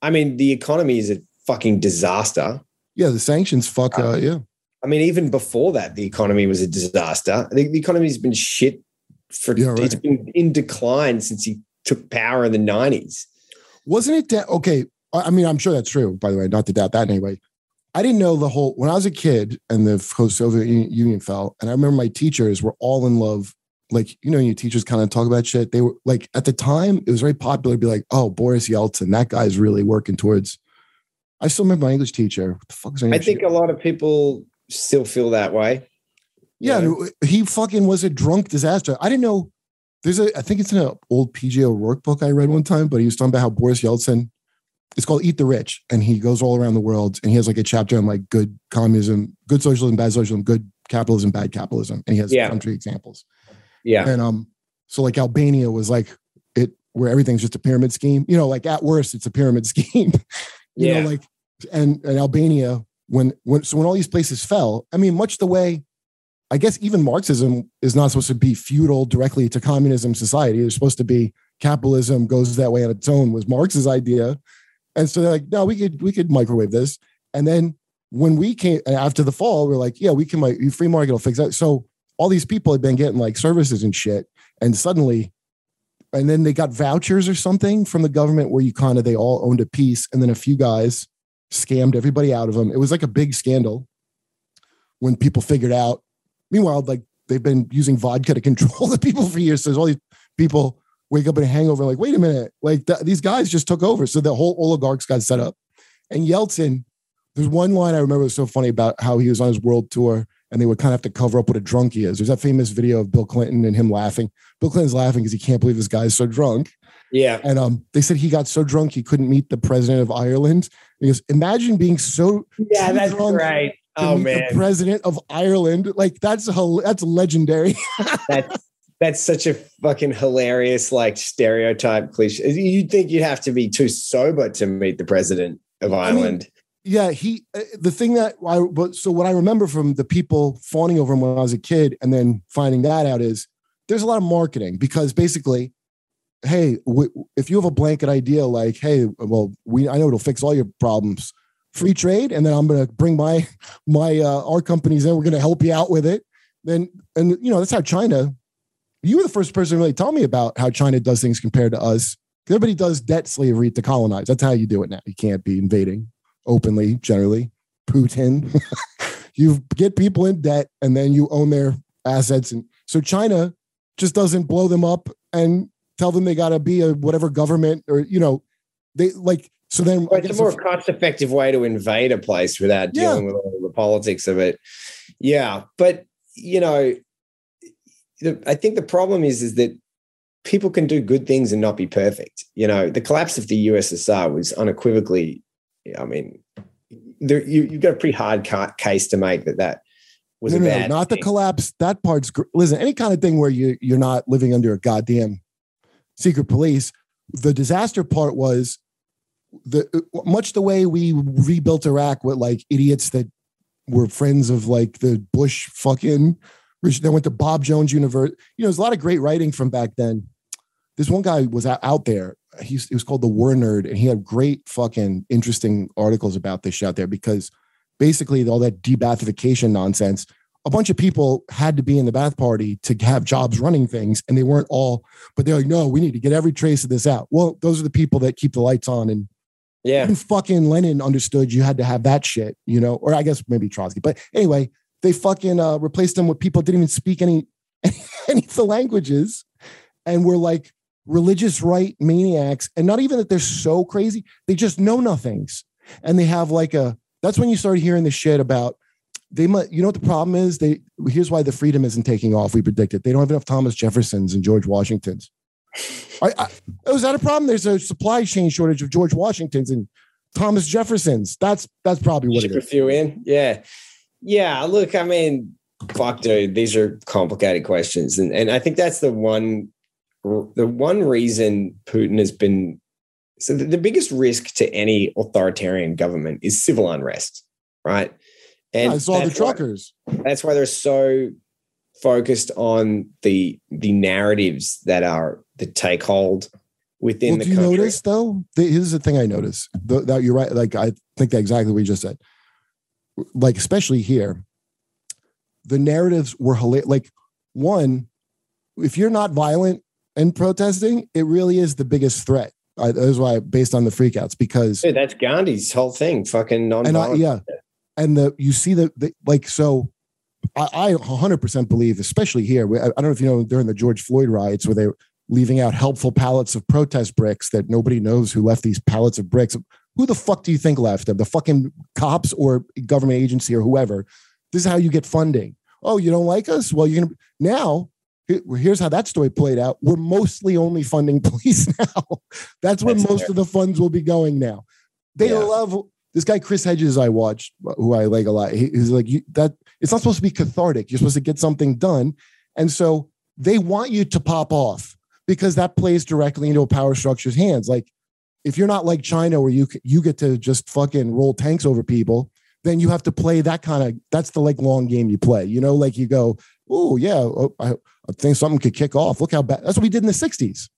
I mean, the economy is a fucking disaster. Yeah, the sanctions fuck, uh, yeah. I mean, even before that, the economy was a disaster. The, the economy's been shit for Yeah, right. it's been in decline since he took power in the nineties. Wasn't it that okay? I mean, I'm sure that's true, by the way, not to doubt that anyway. I didn't know the whole when I was a kid and the Soviet Union fell, and I remember my teachers were all in love. Like, you know, your teachers kind of talk about shit. They were like, at the time, it was very popular to be like, oh, Boris Yeltsin, that guy's really working towards. I still remember my English teacher. What the fuck is? I think a lot of people still feel that way. Yeah, and he fucking was a drunk disaster. I didn't know. There's a, I think it's in an old PJ O'Rourke book I read one time, but he was talking about how Boris Yeltsin. It's called Eat the Rich, and he goes all around the world, and he has like a chapter on like good communism, good socialism, bad socialism, good capitalism, bad capitalism, and he has Yeah. country examples. Yeah. And um, so like Albania was like it where everything's just a pyramid scheme. You know, like at worst, it's a pyramid scheme. you Yeah. know, like and and Albania when when so when all these places fell, I mean, much the way I guess even Marxism is not supposed to be feudal directly to communism society. It's supposed to be capitalism goes that way on its own was Marx's idea. And so they're like, no, we could we could microwave this. And then when we came after the fall, we're like, yeah, we can like free market will fix that. So all these people had been getting like services and shit, and suddenly, and then they got vouchers or something from the government where you kind of they all owned a piece, and then a few guys scammed everybody out of them. It was like a big scandal when people figured out. Meanwhile, like they've been using vodka to control the people for years. So there's all these people wake up in a hangover, like, wait a minute, like th- these guys just took over. So the whole oligarchs got set up. And Yeltsin, there's one line I remember was so funny about how he was on his world tour and they would kind of have to cover up what a drunk he is. There's that famous video of Bill Clinton and him laughing. Bill Clinton's laughing because he can't believe this guy's so drunk. Yeah. And um, they said he got so drunk he couldn't meet the president of Ireland. He goes, imagine being so Yeah, that's drunk great. Oh man. the president of Ireland. Like that's that's legendary. that's that's such a fucking hilarious like stereotype cliche. You'd think you'd have to be too sober to meet the president of I mean, Ireland. yeah, he uh, the thing that I but so what I remember from the people fawning over him when I was a kid and then finding that out is there's a lot of marketing because basically, hey, if you have a blanket idea like, hey, well, we I know it'll fix all your problems, free trade, and then I'm going to bring my my uh, our companies in, we're going to help you out with it. Then and you know that's how China. You were the first person to really tell me about how China does things compared to us. Everybody does debt slavery to colonize. That's how you do it now. You can't be invading openly, generally. Putin. you get people in debt and then you own their assets. And so China just doesn't blow them up and tell them they got to be a whatever government or, you know, they like, so then Well, it's a more if- cost effective way to invade a place without Yeah. dealing with all the politics of it. Yeah. But, you know, the, I think the problem is, is that people can do good things and not be perfect. You know, the collapse of the USSR was unequivocally, I mean, there, you, you've got a pretty hard ca- case to make that that was no, a no, bad. not the collapse. That part's gr- listen. Any kind of thing where you you're not living under a goddamn secret police. The disaster part was the much the way we rebuilt Iraq with like idiots that were friends of like the Bush fucking. Rich, they went to Bob Jones University. You know, there's a lot of great writing from back then. This one guy was out, there. He's, he was called the War Nerd, and he had great fucking interesting articles about this shit out there because basically all that de-Baathification nonsense a bunch of people had to be in the Baath party to have jobs running things and they weren't all but they're like no we need to get every trace of this out well those are the people that keep the lights on and Yeah. even fucking lenin understood you had to have that shit you know? Or i guess maybe trotsky. But anyway they fucking uh, replaced them with people didn't even speak any any of the languages and were like religious right maniacs. And not even that they're so crazy they just know nothings. And they have like a that's when you start hearing the shit about they might you know what the problem is? They here's why the freedom isn't taking off we predicted they don't have enough thomas jeffersons and george washingtons I, I, oh, is that a problem there's a supply chain shortage of george washingtons and thomas jeffersons that's that's probably what it Ship a few in. Yeah. Yeah. Look, I mean, fuck, dude, these are complicated questions. And, and I think that's the one, the one reason Putin has been, so the, the biggest risk to any authoritarian government is civil unrest, right? And I saw the that's why- truckers that's why they're so focused on the the narratives that are that take hold within well, the do you country. notice though? The, here's the thing i notice. The, that you're right like i think that exactly what you just said. Like especially here the narratives were hilarious like one if you're not violent and protesting it really is the biggest threat. I, that's why based on the freakouts because Dude, that's Gandhi's whole thing. Fucking non and I, yeah. And the you see the, the like so I, I 100% believe especially here I, I don't know if you know during the george floyd riots where they leaving out helpful pallets of protest bricks that nobody knows who left these pallets of bricks who the fuck do you think left them the fucking cops or government agency or whoever this is how you get funding oh you don't like us well you're gonna now here's how that story played out we're mostly only funding police now that's where That's most fair. of the funds will be going now they Yeah. love this guy Chris Hedges I watched, who I like a lot. He, he's like you, that. It's not supposed to be cathartic. You're supposed to get something done, and so they want you to pop off because that plays directly into a power structure's hands. Like if you're not like China, where you you get to just fucking roll tanks over people, then you have to play that kind of. That's the like long game you play. You know, like you go, oh yeah, oh, I, I think something could kick off. Look how bad. That's what we did in the '60s.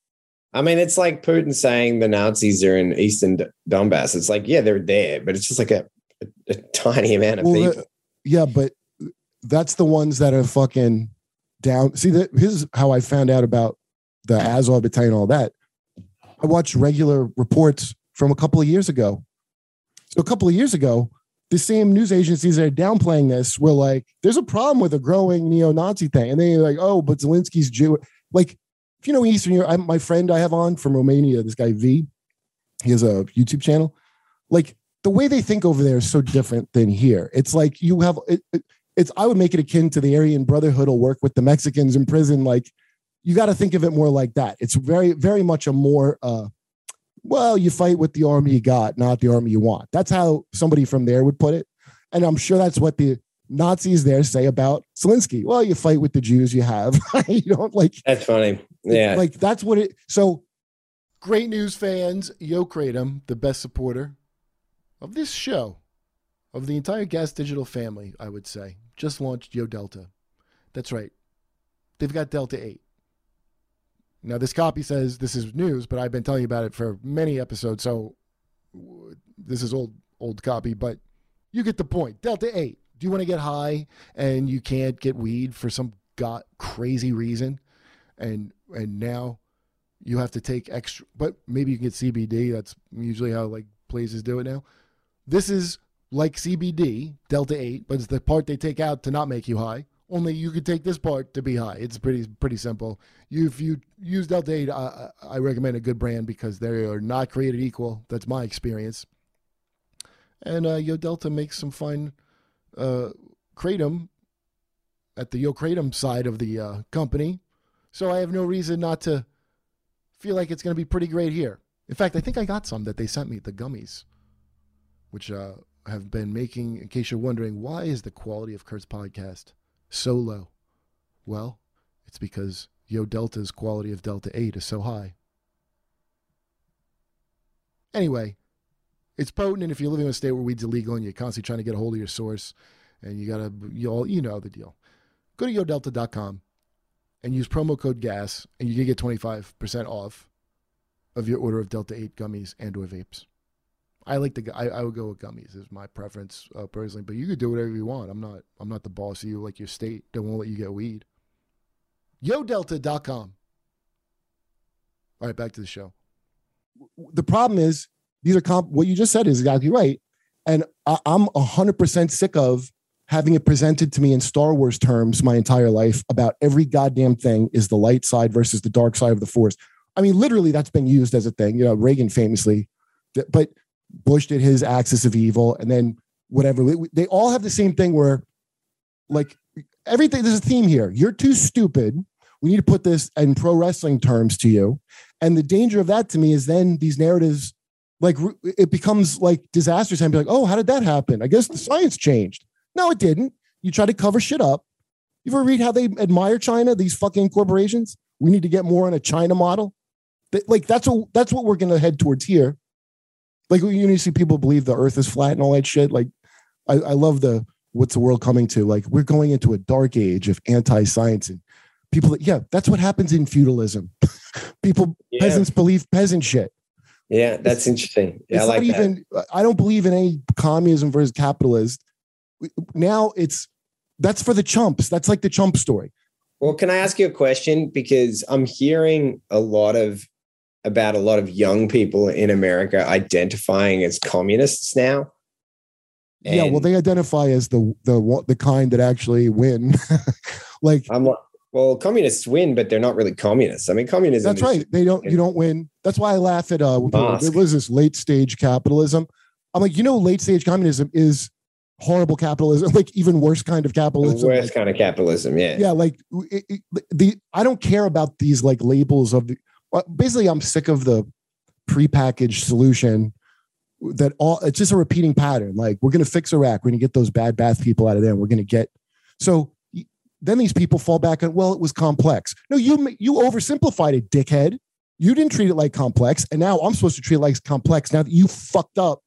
I mean, it's like Putin saying the Nazis are in Eastern Donbass. It's like, yeah, they're there, but it's just like a, a, a tiny amount of Well, people. the- yeah, but that's the ones that are fucking down. See, that here's how I found out about the Azov battalion, all that. I watched regular reports from a couple of years ago. So a couple of years ago, the same news agencies that are downplaying this were like, "There's a problem with a growing neo-Nazi thing," and they're like, "Oh, but Zelensky's Jew." Like, if you know Eastern Europe, I'm, my friend I have on from Romania, this guy V, he has a YouTube channel. Like the way they think over there is so different than here. It's like you have it, it- it's I would make it akin to the Aryan Brotherhood will work with the Mexicans in prison. Like you got to think of it more like that. It's very, very much a more uh well, you fight with the army you got, not the army you want. That's how somebody from there would put it. And I'm sure that's what the Nazis there say about Zelensky. Well, you fight with the Jews you have. you don't like That's funny. Yeah. like that's what it so Great news, fans. Yo Kratom, the best supporter of this show, of the entire Gas Digital family, I would say, just launched Yo Delta. That's right. They've got Delta 8. Now, this copy says this is news, but I've been telling you about it for many episodes, so this is old old copy, but you get the point. Delta 8. Do you want to get high and you can't get weed for some got crazy reason? And and now you have to take extra but maybe you can get CBD. That's usually how like places do it now. This is like CBD, Delta 8, but it's the part they take out to not make you high. Only you could take this part to be high. It's pretty pretty simple. You if you use Delta 8, I, I recommend a good brand because they are not created equal. That's my experience. And uh, Yo Delta makes some fine uh, kratom at the Yo Kratom side of the uh, company. So I have no reason not to feel like it's going to be pretty great here. In fact, I think I got some that they sent me, the gummies, which uh, have been making, in case you're wondering, why is the quality of Kurt's podcast so low? Well, it's because Yo Delta's quality of Delta 8 is so high. Anyway, it's potent, and if you're living in a state where weed's illegal and you're constantly trying to get a hold of your source, and you gotta, you all, you know the deal. Go to yodelta.com and use promo code GAS, and you can get 25% off of your order of Delta 8 gummies and or vapes. I like the I, I would go with gummies is my preference uh, personally, but you could do whatever you want. I'm not I'm not the boss of you like your state. They won't let you get weed. YoDelta.com. All right, back to the show. the problem is these are comp what you just said is exactly right and I, i'm 100% sick of having it presented to me in star wars terms my entire life about every goddamn thing is the light side versus the dark side of the force i mean literally that's been used as a thing you know reagan famously but bush did his axis of evil and then whatever they all have the same thing where like everything there's a theme here you're too stupid we need to put this in pro wrestling terms to you and the danger of that to me is then these narratives, like it becomes like disastrous and be like, oh, how did that happen? I guess the science changed. No, it didn't. You try to cover shit up. You ever read how they admire China, these fucking corporations? We need to get more on a China model. Like that's what that's what we're gonna head towards here. Like you need to see people believe the earth is flat and all that shit. Like I, I love the what's the world coming to? Like we're going into a dark age of anti-science and people that yeah that's what happens in feudalism people yeah. peasants believe peasant shit yeah that's it's, interesting yeah, it's I like not even that. i don't believe in any communism versus capitalist now it's that's for the chumps that's like the chump story well can i ask you a question because i'm hearing a lot of about a lot of young people in america identifying as communists now and yeah well they identify as the the the kind that actually win like i'm well, communists win, but they're not really communists. I mean, communism. That's right. They don't. You don't win. That's why I laugh at. Uh, there was this late stage capitalism. I'm like, you know, late stage communism is horrible capitalism, like even worse kind of capitalism. The worst like, kind of capitalism. Yeah. Yeah. Like it, it, the I don't care about these like labels of the. Uh, basically, I'm sick of the prepackaged solution that all it's just a repeating pattern. Like we're gonna fix Iraq. We're gonna get those bad Baath people out of there. we're gonna get so then these people fall back on, well, it was complex. No, you you oversimplified it, dickhead. You didn't treat it like complex, and now I'm supposed to treat it like complex. Now that you fucked up,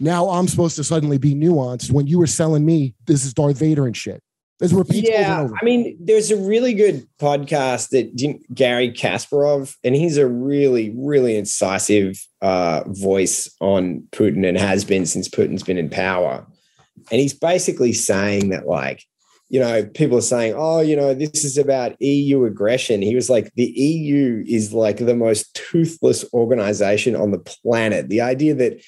now I'm supposed to suddenly be nuanced when you were selling me this is Darth Vader and shit. There's repeats yeah, I mean, there's a really good podcast that Garry Kasparov, and he's a really, really incisive uh, voice on Putin and has been since Putin's been in power. And he's basically saying that, like, you know, people are saying, oh, you know, this is about EU aggression. He was like, the EU is like the most toothless organization on the planet. The idea that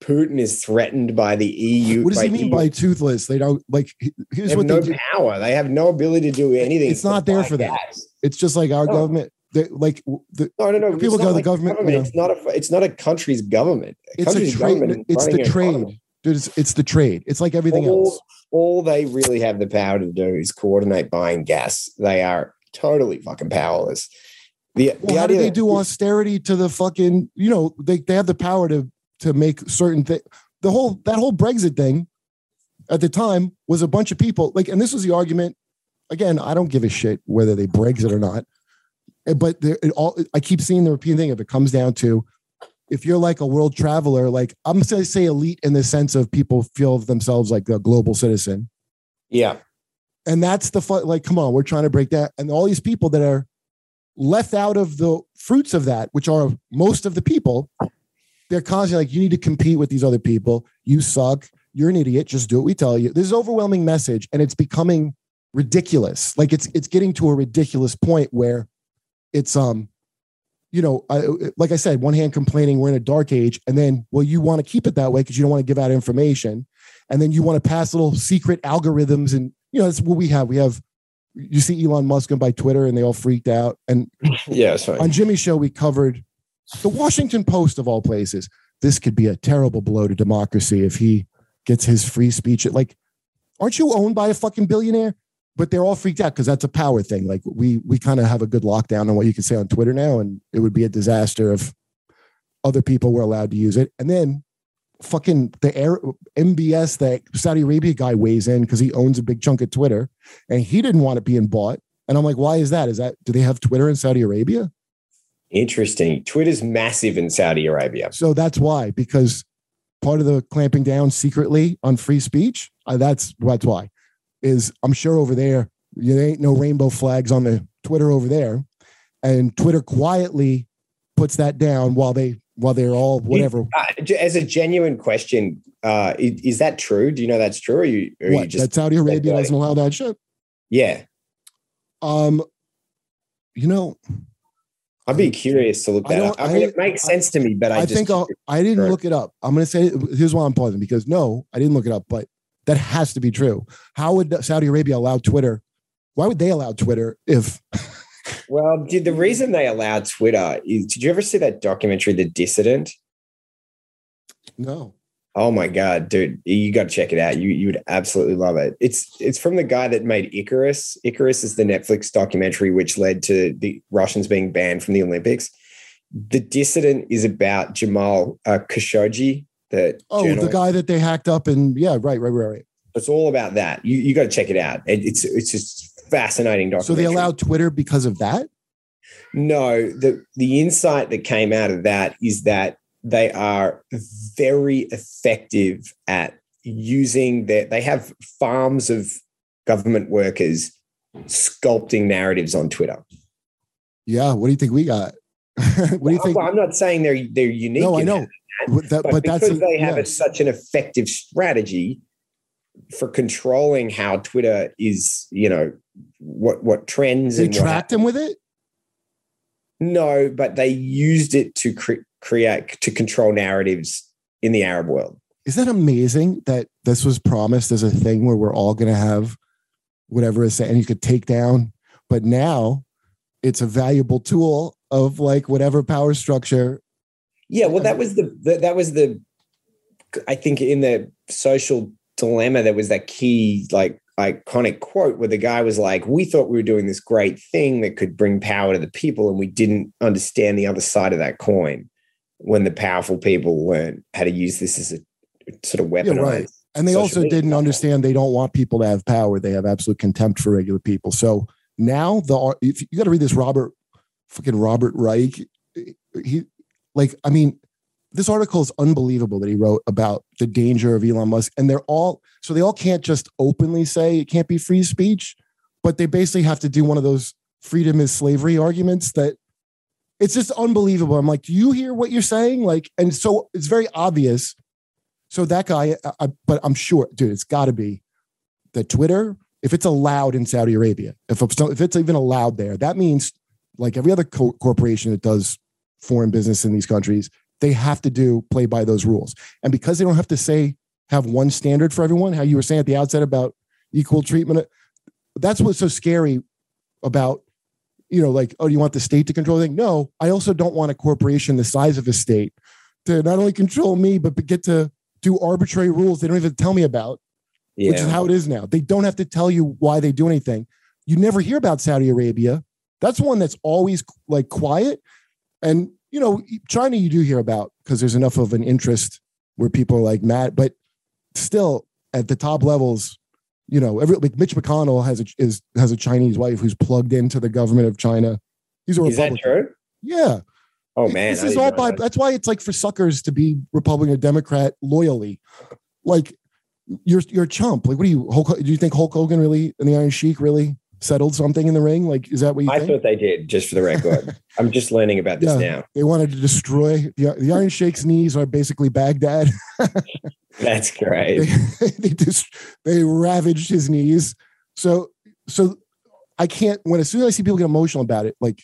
Putin is threatened by the EU. What does he mean EU? by toothless? They don't like. Here's they what no they do. power. They have no ability to do anything. It's not there for gas. that. It's just like our no. government. They, like the, no, no, no. People go like the government. government. You know, it's not a. It's not a country's government. A it's country's a trade. It's the trade. Dude, it's, it's, the trade. It's like everything all, else. All they really have the power to do is coordinate buying gas. They are totally fucking powerless. The, well, the how do they do austerity to the fucking? You know, they, they have the power to to make certain things. The whole that whole Brexit thing at the time was a bunch of people like, and this was the argument. Again, I don't give a shit whether they Brexit or not, eh, but it all. I keep seeing the repeating thing. If it comes down to if you're like a world traveler, like I'm going to say elite in the sense of people feel of themselves like a global citizen. Yeah. And that's the fun. Like, come on, we're trying to break that. And all these people that are left out of the fruits of that, which are most of the people, they're constantly like, you need to compete with these other people. You suck. You're an idiot. Just do what we tell you. This is overwhelming message, and it's becoming ridiculous. Like it's it's getting to a ridiculous point where it's um you know, I, like I said, one hand complaining we're in a dark age, and then well, you want to keep it that way because you don't want to give out information, and then you want to pass little secret algorithms, and you know that's what we have. We have, you see Elon Musk and by Twitter, and they all freaked out. And yeah, on Jimmy's show, we covered the Washington Post of all places. This could be a terrible blow to democracy if he gets his free speech. Like, aren't you owned by a fucking billionaire? but they're all freaked out because that's a power thing. Like we we kind of have a good lockdown on what you can say on Twitter now, and it would be a disaster if other people were allowed to use it. And then fucking the air MBS that Saudi Arabia guy weighs in because he owns a big chunk of Twitter, and he didn't want it being bought. And I'm like, why is that? Is that do they have Twitter in Saudi Arabia? Interesting. Twitter's massive in Saudi Arabia. So that's why, because part of the clamping down secretly on free speech, uh, that's that's why. Is I'm sure over there, there ain't no rainbow flags on the Twitter over there, and Twitter quietly puts that down while they while they're all whatever. Uh, as a genuine question, uh, is, is, that true? Do you know that's true? Or you, or what, you just that Saudi Arabia doesn't allow that shit? Yeah. Um, you know, I'd be curious to look that up. I mean, I, it makes sense to me, but I, I just, think I'll, I did not look it up. I'm going to say here's why I'm pausing because no, I didn't look it up, but that has to be true. How would Saudi Arabia allow Twitter? Why would they allow Twitter if? well, did the reason they allowed Twitter is? Did you ever see that documentary, The Dissident? No. Oh my god, dude, you got to check it out. You you would absolutely love it. It's it's from the guy that made Icarus. Icarus is the Netflix documentary which led to the Russians being banned from the Olympics. The Dissident is about Jamal uh, Khashoggi, the oh journalist. the guy that they hacked up and yeah, right, right, right, right. It's all about that. You you got to check it out. It, it's it's just fascinating documentary. So they allowed Twitter because of that? No, the the insight that came out of that is that they are very effective at using their they have farms of government workers sculpting narratives on Twitter. Yeah, what do you think we got? what do you think? Well, I'm not saying they're they're unique. No, I know, that, that, but, but because a, they have a, such an effective strategy for controlling how Twitter is, you know, what what trends They and what tracked him with it. No, but they used it to cre- create to control narratives in the Arab world. Is that amazing that this was promised as a thing where we're all going to have whatever is and you could take down, but now it's a valuable tool of like whatever power structure. Yeah, well, that was the, the that was the I think in the social dilemma there was that key like iconic quote where the guy was like, "We thought we were doing this great thing that could bring power to the people, and we didn't understand the other side of that coin." When the powerful people learned how to use this as a sort of weapon. Yeah, right. And they also media didn't understand they don't want people to have power. They have absolute contempt for regular people. So now the if you got to read this Robert fucking Robert Reich. He like I mean this article is unbelievable that he wrote about the danger of Elon Musk and they're all so they all can't just openly say it can't be free speech, but they basically have to do one of those freedom is slavery arguments that it's just unbelievable. I'm like, do you hear what you're saying? Like, and so it's very obvious. So that guy, I, I, but I'm sure, dude, it's got to be that Twitter, if it's allowed in Saudi Arabia, if it's, if it's even allowed there, that means like every other co- corporation that does foreign business in these countries, they have to do play by those rules. And because they don't have to say have one standard for everyone, how you were saying at the outset about equal treatment, that's what's so scary about you know, like, oh, you want the state to control the thing? No, I also don't want a corporation the size of a state to not only control me, but get to do arbitrary rules they don't even tell me about, Yeah. which is how it is now. They don't have to tell you why they do anything. You never hear about Saudi Arabia. That's one that's always like quiet. And, you know, China, you do hear about because there's enough of an interest where people are like mad, but still at the top levels, you know, every like Mitch McConnell has a is has a Chinese wife who's plugged into the government of China. He's a Is that Republican. true? Yeah. Oh man, this I is all by. that. That's why it's like for suckers to be Republican or Democrat loyally. Like you're you're a chump. Like what do you? Hulk, do you think Hulk Hogan really and the Iron Sheik really settled something in the ring? Like is that what you I think? thought they did, just for the record. I'm just learning about this Yeah. now. They wanted to destroy the, the Iron Sheik's knees are basically Baghdad. That's great. they they just they ravaged his knees. So so I can't when as soon as I see people get emotional about it, like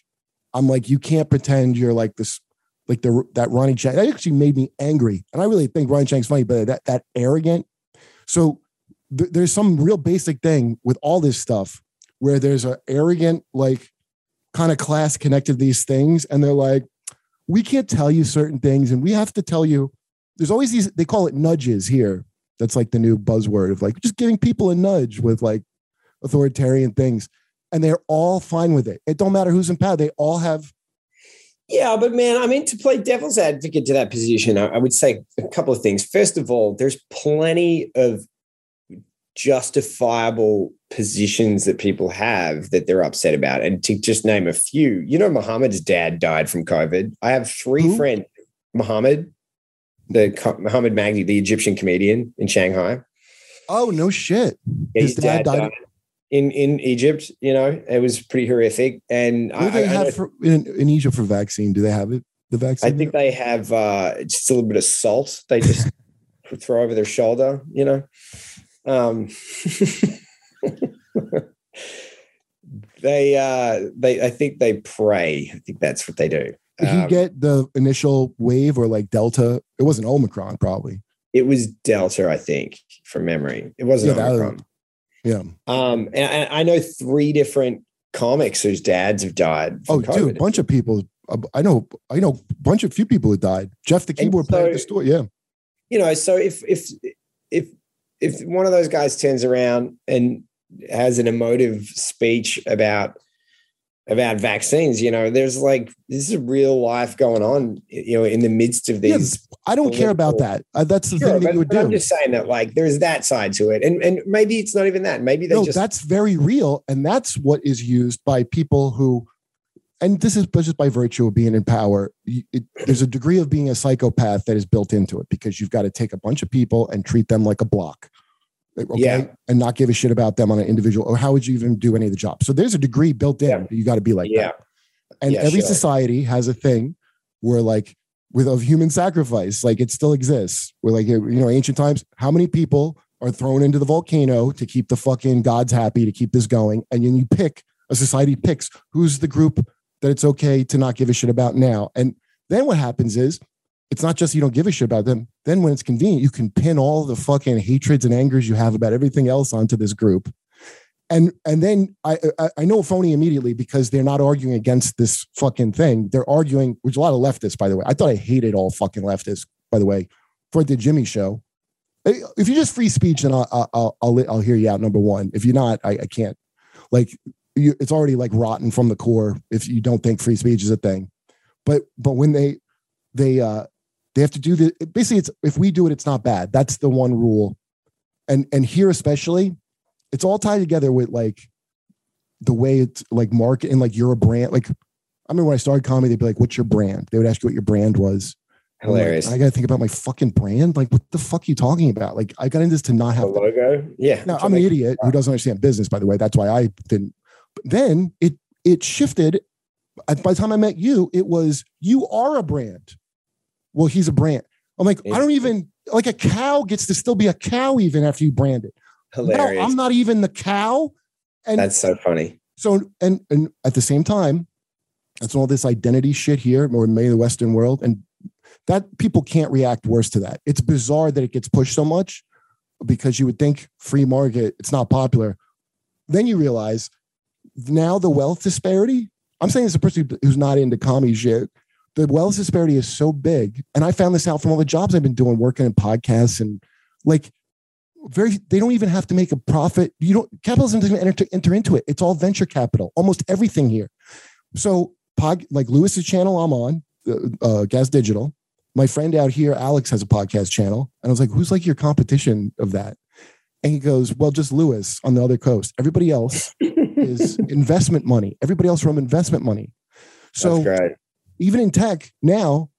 I'm like, you can't pretend you're like this, like the that Ronny Chieng. That actually made me angry, and I really think Ronny Chieng's funny, but that that arrogant. So th- there's some real basic thing with all this stuff where there's an arrogant like kind of class connected these things, and they're like, we can't tell you certain things, and we have to tell you. There's always these. They call it nudges here. That's like the new buzzword of like just giving people a nudge with like authoritarian things and they're all fine with it. It don't matter who's in power. They all have Yeah, but man, I mean, to play devil's advocate to that position, I would say a couple of things. First of all, there's plenty of justifiable positions that people have that they're upset about. And to just name a few, you know, Muhammad's dad died from COVID. I have three Who? friends, Muhammad, the Muhammad Magdi, the Egyptian comedian in Shanghai. Oh no shit. Yeah, His dad died. in in Egypt. You know, it was pretty horrific. And What do they I, I have for, in, in Egypt for vaccine? Do they have it? The vaccine? I think they have uh, just a little bit of salt. They just throw over their shoulder, you know. Um, they, uh, they, I think they pray. I think that's what they do. Did he Um, get the initial wave or like Delta? It wasn't Omicron, probably. it was Delta, I think, from memory. It wasn't Yeah, that- Omicron. Yeah. Um, and I, I know three different comics whose dads have died. Oh, From dude, a bunch of people. uh, I know. I know a bunch of few people who died. Jeff, the keyboard player at the so- store. Yeah. you know, so if if if if one of those guys turns around and has an emotive speech about about vaccines, you know, there's like this is real life going on, you know, in the midst of Yeah, these. I don't care about that. Uh, that's the Sure, thing that but, you would but I'm do. just saying that like there's that side to it, and and maybe it's not even that. Maybe they no, just that's very real, and that's what is used by people who, and this is just by virtue of being in power. It, there's a degree of being a psychopath that is built into it because you've got to take a bunch of people and treat them like a block, okay, Yeah. and not give a shit about them on an individual. Or how would you even do any of the job? So there's a degree built in. Yeah. You got to be like yeah. that. And Yeah, every sure. society has a thing where like with of human sacrifice, like it still exists. Where like you know, ancient times, how many people are thrown into the volcano to keep the fucking gods happy to keep this going? And then you pick a society picks who's the group that it's okay to not give a shit about now. And then what happens is it's not just you don't give a shit about them. Then when it's convenient, you can pin all the fucking hatreds and angers you have about everything else onto this group. And and then I, I I know phony immediately because they're not arguing against this fucking thing. They're arguing, which a lot of leftists, by the way. I thought I hated all fucking leftists, by the way, for the Jimmy show. If you're just free speech, then I'll I'll I'll, I'll, I'll hear you out. Number one. If you're not, I, I can't. Like you, it's already like rotten from the core if you don't think free speech is a thing. But but when they they uh they have to do the basically it's if we do it, it's not bad. That's the one rule. And and here especially, it's all tied together with like the way it's like market and like you're a brand. Like I remember when I started comedy, they'd be like, "What's your brand?" They would ask you what your brand was. I'm like, hilarious. I got to think about my fucking brand. Like, what the fuck are you talking about? Like, I got into this to not have. To, logo, yeah. now, I'm an idiot who doesn't understand business. By the way, that's why I didn't. Then it it shifted. By the time I met you, it was you are a brand. Well, he's a brand. I'm like, I don't even like a cow gets to still be a cow even after you brand it. No, Hilarious. I'm not even the cow. And That's so funny. so and and at the same time, that's all this identity shit here, or maybe the Western world, and that people can't react worse to that. It's bizarre that it gets pushed so much because you would think free market, it's not popular. Then you realize now the wealth disparity. I'm saying as a person who's not into comedy shit, the wealth disparity is so big. And I found this out from all the jobs I've been doing, working in podcasts and like very they don't even have to make a profit. You don't capitalism doesn't enter, enter into it. It's all venture capital, almost everything here. So pod like Lewis's channel I'm on, uh, uh, Gas Digital. My friend out here, Alex, has a podcast channel. And I was like, who's like your competition of that? And he goes, well, just Lewis on the other coast. Everybody else is investment money. Everybody else from investment money. So even in tech now,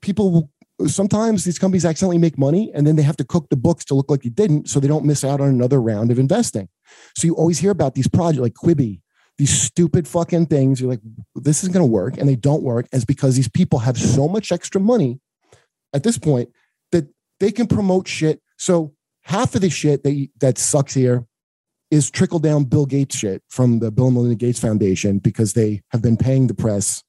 people will sometimes these companies accidentally make money and then they have to cook the books to look like they didn't so they don't miss out on another round of investing. So you always hear about these projects like Quibi, these stupid fucking things. You're like, this isn't going to work. And they don't work as because these people have so much extra money at this point that they can promote shit. So half of the shit that, that sucks here is trickle down Bill Gates shit from the Bill and Melinda Gates Foundation because they have been paying the press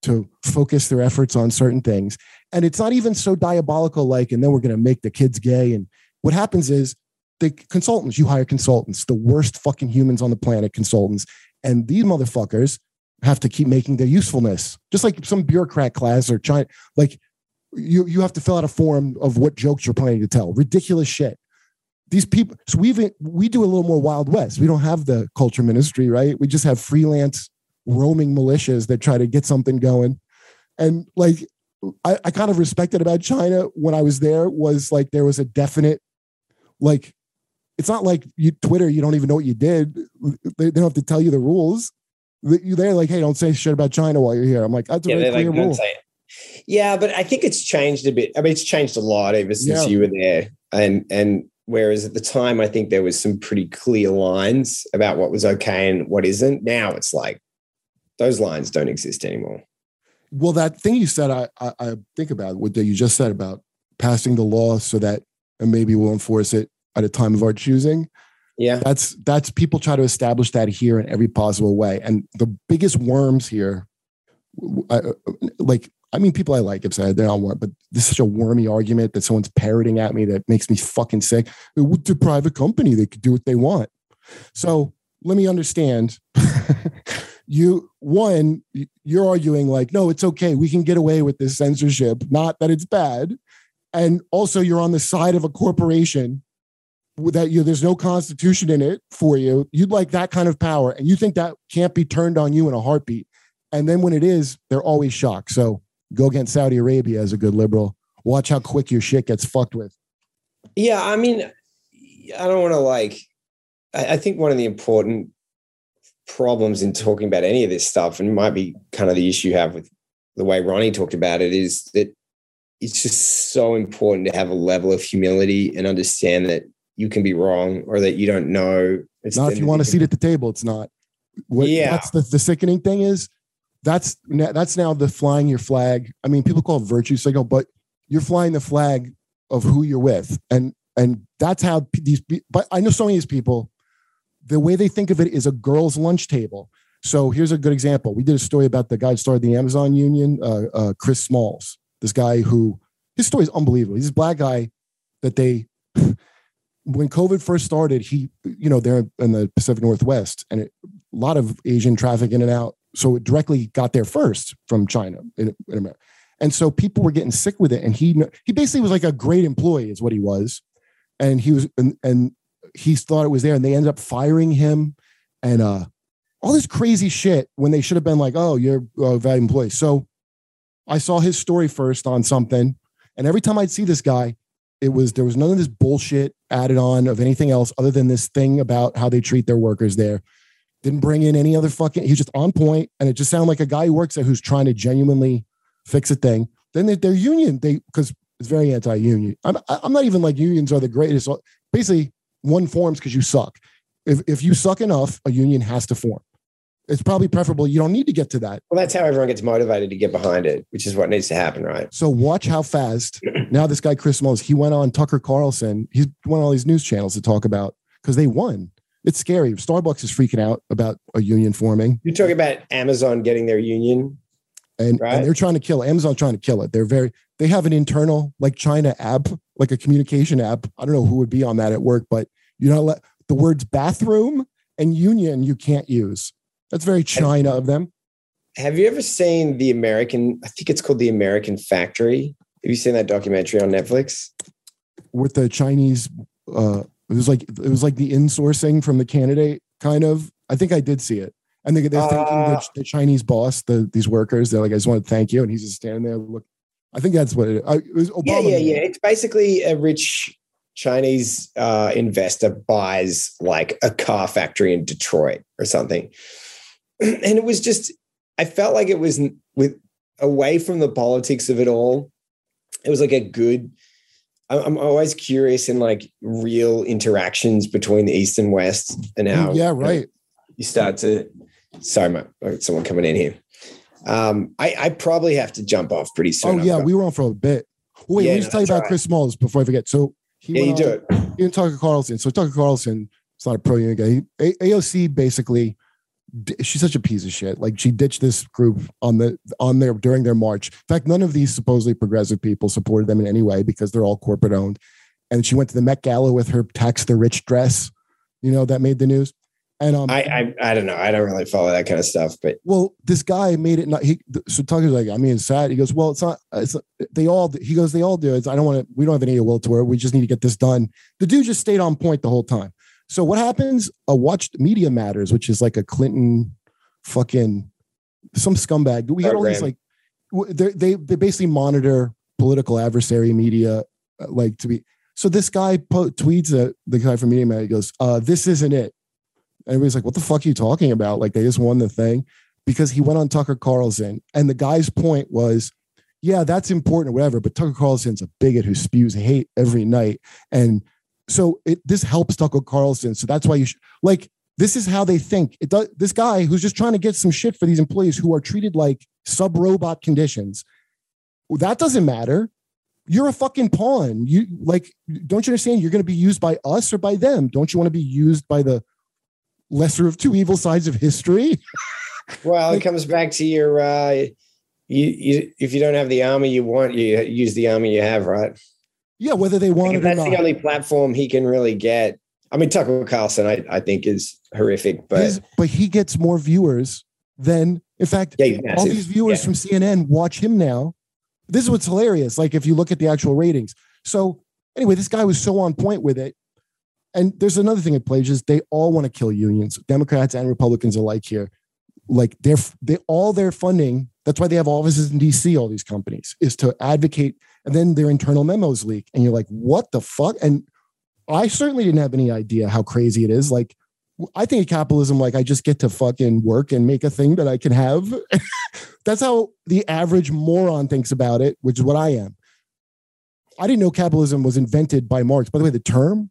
to focus their efforts on certain things. And it's not even so diabolical, like, and then we're going to make the kids gay. And what happens is the consultants, you hire consultants, the worst fucking humans on the planet, consultants. And these motherfuckers have to keep making their usefulness, just like some bureaucrat class or China. Like, you, you have to fill out a form of what jokes you're planning to tell. Ridiculous shit. These people, so we've we do a little more Wild West. We don't have the culture ministry, right? We just have freelance roaming militias that try to get something going. And like, I, I kind of respected about China when I was there was like there was a definite, like, it's not like you Twitter, you don't even know what you did. They, they don't have to tell you the rules. You they're like, hey, don't say shit about China while you're here. I'm like, that's a Yeah, very they're like, don't rule. Yeah, but I think it's changed a bit. I mean, it's changed a lot ever since Yeah. you were there. And and whereas at the time I think there was some pretty clear lines about what was okay and what isn't. Now it's like those lines don't exist anymore. Well, that thing you said, I, I, I think about what that you just said about passing the law so that and maybe we'll enforce it at a time of our choosing. Yeah. That's that's people try to establish that here in every possible way, and the biggest worms here, I- uh, like I mean, people I like have said they're not worm, but this is such a wormy argument that someone's parroting at me that makes me fucking sick. It's a private company; they could do what they want. So let me understand. you one, you're arguing like, no, it's okay. We can get away with this censorship, not that it's bad. And also, you're on the side of a corporation that you there's no constitution in it for you. You'd like that kind of power, and you think that can't be turned on you in a heartbeat. And then when it is, they're always shocked. So go against Saudi Arabia as a good liberal. Watch how quick your shit gets fucked with. Yeah, I mean, I don't want to like. I, I think one of the important problems in talking about any of this stuff, and it might be kind of the issue you have with the way Ronny talked about it, is that it's just so important to have a level of humility and understand that you can be wrong or that you don't know. It's Not if you want a seat at the table. It's not. What, Yeah. That's the, the sickening thing is that's that's now the flying your flag. I mean, people call it virtue signal, but you're flying the flag of who you're with, and and that's how these. But I know some of these people, the way they think of it is a girls' lunch table. So here's a good example. We did a story about the guy who started the Amazon Union, uh, uh, Chris Smalls. This guy who his story is unbelievable. He's this black guy that they when COVID first started, he, you know, they're in the Pacific Northwest and it, a lot of Asian traffic in and out. So it directly got there first from China in, in America. And so people were getting sick with it. And he, he basically was like a great employee is what he was. And he was, and, and he thought it was there and they ended up firing him and, uh, all this crazy shit when they should have been like, oh, you're a valued employee. So I saw his story first on something. And every time I'd see this guy, it was there was none of this bullshit added on of anything else other than this thing about how they treat their workers there. Didn't bring in any other fucking. He was just on point, and it just sounded like a guy who works there who's trying to genuinely fix a thing. Then they, their union, they because it's very anti-union. I'm I'm not even like unions are the greatest. Basically, one forms because you suck. If if you suck enough, a union has to form. It's probably preferable. You don't need to get to that. Well, that's how everyone gets motivated to get behind it, which is what needs to happen, right? So watch how fast now this guy Chris Smalls he went on Tucker Carlson. He went on all these news channels to talk about because they won. It's scary. Starbucks is freaking out about a union forming, You're talking about Amazon getting their union. and, Right. and they're trying to kill it. Amazon trying to kill it. They're very they have an internal like China app, like a communication app. I don't know who would be on that at work, but you know let the words bathroom and union you can't use. That's very China of them. Have you ever seen the American? I think it's called the American Factory. Have you seen that documentary on Netflix? with the Chinese. Uh, it was like it was like the insourcing from the candidate kind of. I think I did see it, and they, they're thanking Uh, the, the Chinese boss, the these workers. They're like, I just want to thank you, and he's just standing there. Look, I think that's what it. I, it was Obama. Yeah, yeah, yeah. It's basically a rich Chinese uh, investor buys like a car factory in Detroit or something, and it was just. I felt like it was with away from the politics of it all. It was like a good. I'm always curious in like real interactions between the East and West and how yeah, right. you start to sorry my oh, someone coming in here um i i probably have to jump off pretty soon Oh yeah, we were on for a bit. Wait, Yeah, let me no, just tell you about right. Chris Smalls before I forget. So he yeah you do it He and Tucker Carlson. So Tucker Carlson, it's not a pro union guy. He, AOC basically, she's such a piece of shit. Like she ditched this group on the on their during their march. In fact, none of these supposedly progressive people supported them in any way because they're all corporate owned. And she went to the Met Gala with her tax the rich dress, you know, that made the news. And um, I, I i don't know i don't really follow that kind of stuff but well, this guy made it not. He so Tucker's like, I mean, it's sad. He goes, well, it's not. It's they all. He goes, they all do. It's, I don't want to. We don't have any will to it. We just need to get this done. The dude just stayed on point the whole time. So what happens? A watched Media Matters, which is like a Clinton, fucking some scumbag. We got all these like, they they they basically monitor political adversary media, uh, like to be. So this guy po- tweets at the guy from Media Man. He goes, uh, "This isn't it." And everybody's like, "What the fuck are you talking about?" Like they just won the thing because he went on Tucker Carlson, and the guy's point was, "Yeah, that's important, or whatever." But Tucker Carlson's a bigot who spews hate every night, and so it this helps Tucker Carlson. So that's why you should like. This is how they think. It does. This guy who's just trying to get some shit for these employees who are treated like sub robot conditions. That doesn't matter. You're a fucking pawn. You like, don't you understand? You're going to be used by us or by them. Don't you want to be used by the lesser of two evil sides of history? Well, it comes back to your uh you, you if you don't have the army you want, you use the army you have, right? Yeah, whether they want it or that's not. the only platform he can really get. I mean, Tucker Carlson, I, I think is horrific, but His- but he gets more viewers than, in fact, yeah, all these viewers Yeah. from CNN watch him now. This is what's hilarious. Like if you look at the actual ratings. So anyway, this guy was so on point with it. And there's another thing at play is they all want to kill unions, Democrats and Republicans alike here. Like they're they all their funding. That's why they have offices in DC. All these companies is to advocate, and then their internal memos leak, and you're like, what the fuck? And I certainly didn't have any idea how crazy it is. Like I think of capitalism like I just get to fucking work and make a thing that I can have. That's how the average moron thinks about it, which is what I am. I didn't know capitalism was invented by Marx. By the way, the term,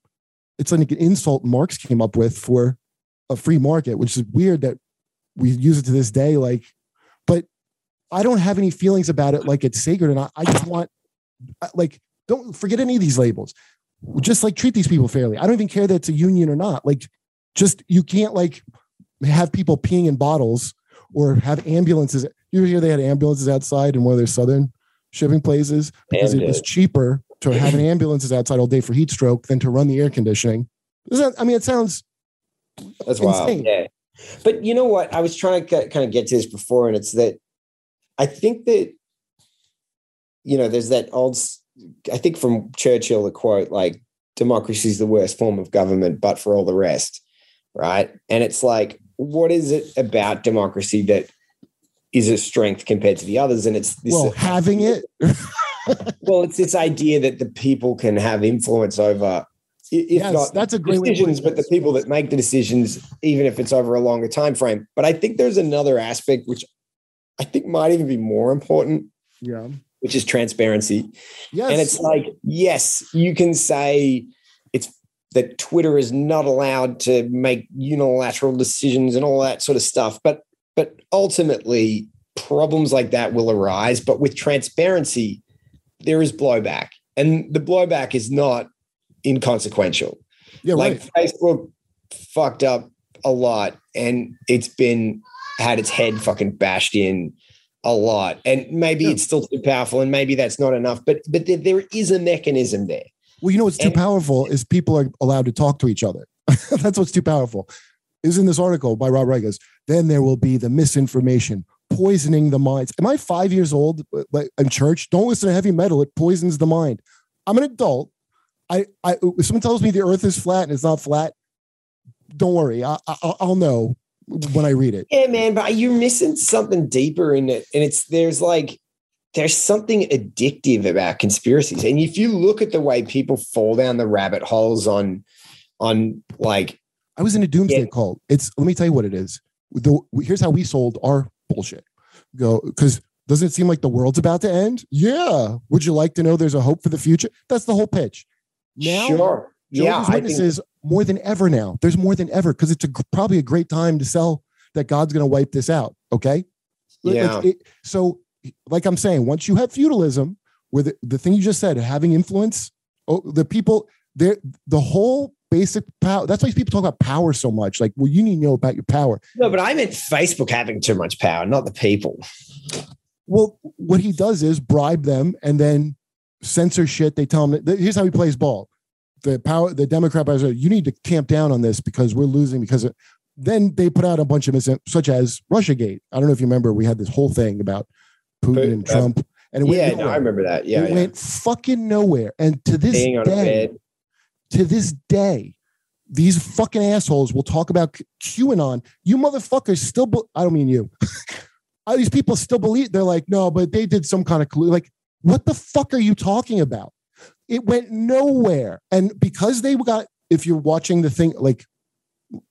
it's like an insult Marx came up with for a free market, which is weird that we use it to this day. Like, but I don't have any feelings about it like it's sacred. And I, I just want, like, don't forget any of these labels. Just like treat these people fairly. I don't even care that it's a union or not. Like, just you can't like have people peeing in bottles or have ambulances. You hear they had ambulances outside in one of their southern shipping places because it was cheaper to have an ambulances outside all day for heat stroke than to run the air conditioning. That- I mean, it sounds That's wild. insane. Yeah. But you know what? I was trying to kind of get to this before, and it's that I think that, you know, there's that old, I think from Churchill, the quote, like, democracy is the worst form of government, but for all the rest. Right. And it's like, what is it about democracy that is a strength compared to the others? And it's this, well uh, having it. well, it's this idea that the people can have influence over, if Yes, not that's a great decisions, but the people that make the decisions, even if it's over a longer time frame. But I think there's another aspect which I think might even be more important, Yeah. Which is transparency. Yes. And it's like, yes, you can say it's that Twitter is not allowed to make unilateral decisions and all that sort of stuff. But but ultimately, problems like that will arise. But with transparency, there is blowback. And the blowback is not inconsequential. yeah, like right. Facebook fucked up a lot and it's been had its head fucking bashed in a lot. And maybe Yeah. it's still too powerful and maybe that's not enough. But but there, there is a mechanism there. Well, you know what's too And- powerful is people are allowed to talk to each other. That's what's too powerful. Is in this article by Rob Regas. Then there will be the misinformation poisoning the minds. Am I five years old like in church? Don't listen to heavy metal. It poisons the mind. I'm an adult. I, I if someone tells me the earth is flat and it's not flat, don't worry. I, I, I'll know when I read it. Yeah, man, but you're missing something deeper in it. And it's there's like there's something addictive about conspiracies. And if you look at the way people fall down the rabbit holes on on like I was in a doomsday Yeah. cult. It's let me tell you what it is. The, here's how we sold our bullshit. Go because doesn't it seem like the world's about to end? Yeah. Would you like to know there's a hope for the future? That's the whole pitch. Now, sure. Yeah, I think Witnesses more than ever now. There's more than ever because it's a, probably a great time to sell that God's going to wipe this out. Okay. Like, Yeah. it- so, like I'm saying, once you have feudalism, where the, the thing you just said, having influence, oh, the people, the whole basic power. That's why people talk about power so much. Like, well, you need to know about your power. no, but I meant Facebook having too much power, not the people. Well, what he does is bribe them and then censor shit. They tell him that here's how he plays ball. The power, the Democrat are, you need to camp down on this because we're losing because of, then they put out a bunch of mis- such as Russiagate. I don't know if you remember, we had this whole thing about Putin and uh, Trump, and it went Yeah, no. I remember that. Yeah, it yeah. went fucking nowhere. And to this day, to this day, these fucking assholes will talk about QAnon. You motherfuckers still, be- I don't mean you. these people still believe they're like, no, but they did some kind of clue. Like, what the fuck are you talking about? It went nowhere. And because they got, if you're watching the thing, like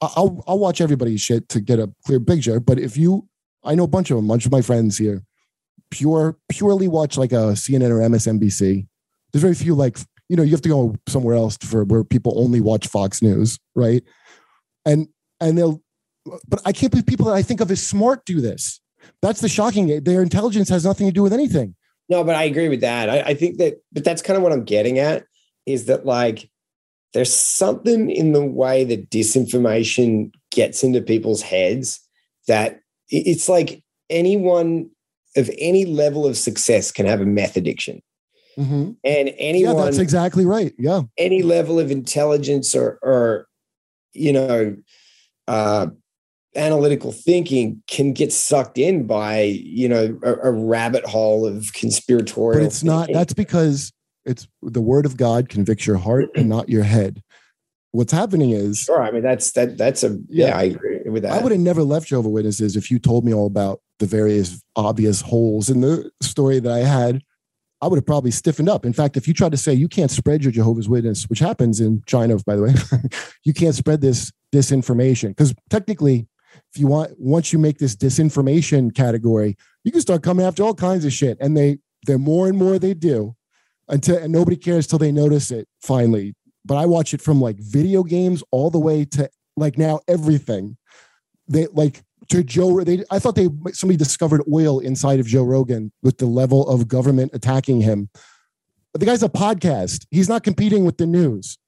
I'll I'll watch everybody's shit to get a clear picture. But if you, I know a bunch of them, a bunch of my friends here, pure purely watch like a CNN or MSNBC. There's very few like you know you have to go somewhere else for where people only watch Fox News, right? And and they'll, but I can't believe people that I think of as smart do this. That's the shocking. Their intelligence has nothing to do with anything. No, but I agree with that. I, I think that, but that's kind of what I'm getting at is that like there's something in the way that disinformation gets into people's heads that it's like anyone of any level of success can have a meth addiction. Mm-hmm. And anyone, yeah, that's exactly right. Yeah, any level of intelligence or, or you know, uh, analytical thinking can get sucked in by you know a, a rabbit hole of conspiratorial. But it's thinking. not. That's because it's the word of God convicts your heart and not your head. What's happening is sure. I mean, that's that. That's a yeah. yeah I agree with that. I would have never left Jehovah Witnesses if you told me all about the various obvious holes in the story that I had. I would have probably stiffened up. In fact, if you tried to say you can't spread your Jehovah's Witness, which happens in China, by the way, you can't spread this disinformation because technically, if you want, once you make this disinformation category, you can start coming after all kinds of shit, and they, the more and more they do, until and nobody cares till they notice it finally. But I watch it from like video games all the way to like now everything. They like to Joe. They I thought they somebody discovered oil inside of Joe Rogan with the level of government attacking him. But the guy's a podcast. He's not competing with the news.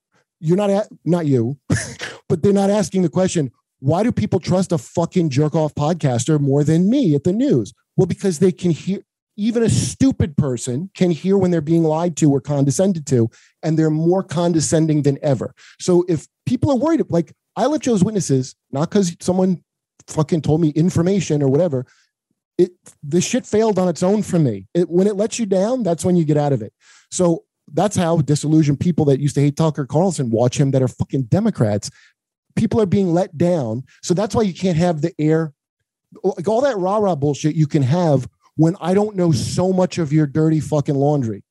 You're not at, not you, but they're not asking the question. Why do people trust a fucking jerk off podcaster more than me at the news? Well, because they can hear even a stupid person can hear when they're being lied to or condescended to, and they're more condescending than ever. So if people are worried, like I let Joe's witnesses, not because someone fucking told me information or whatever. It the shit failed on its own for me. It, when it lets you down, that's when you get out of it. So that's how disillusioned people that used to hate Tucker Carlson watch him that are fucking Democrats. People are being let down. So that's why you can't have the air, like all that rah rah bullshit you can have when I don't know so much of your dirty fucking laundry.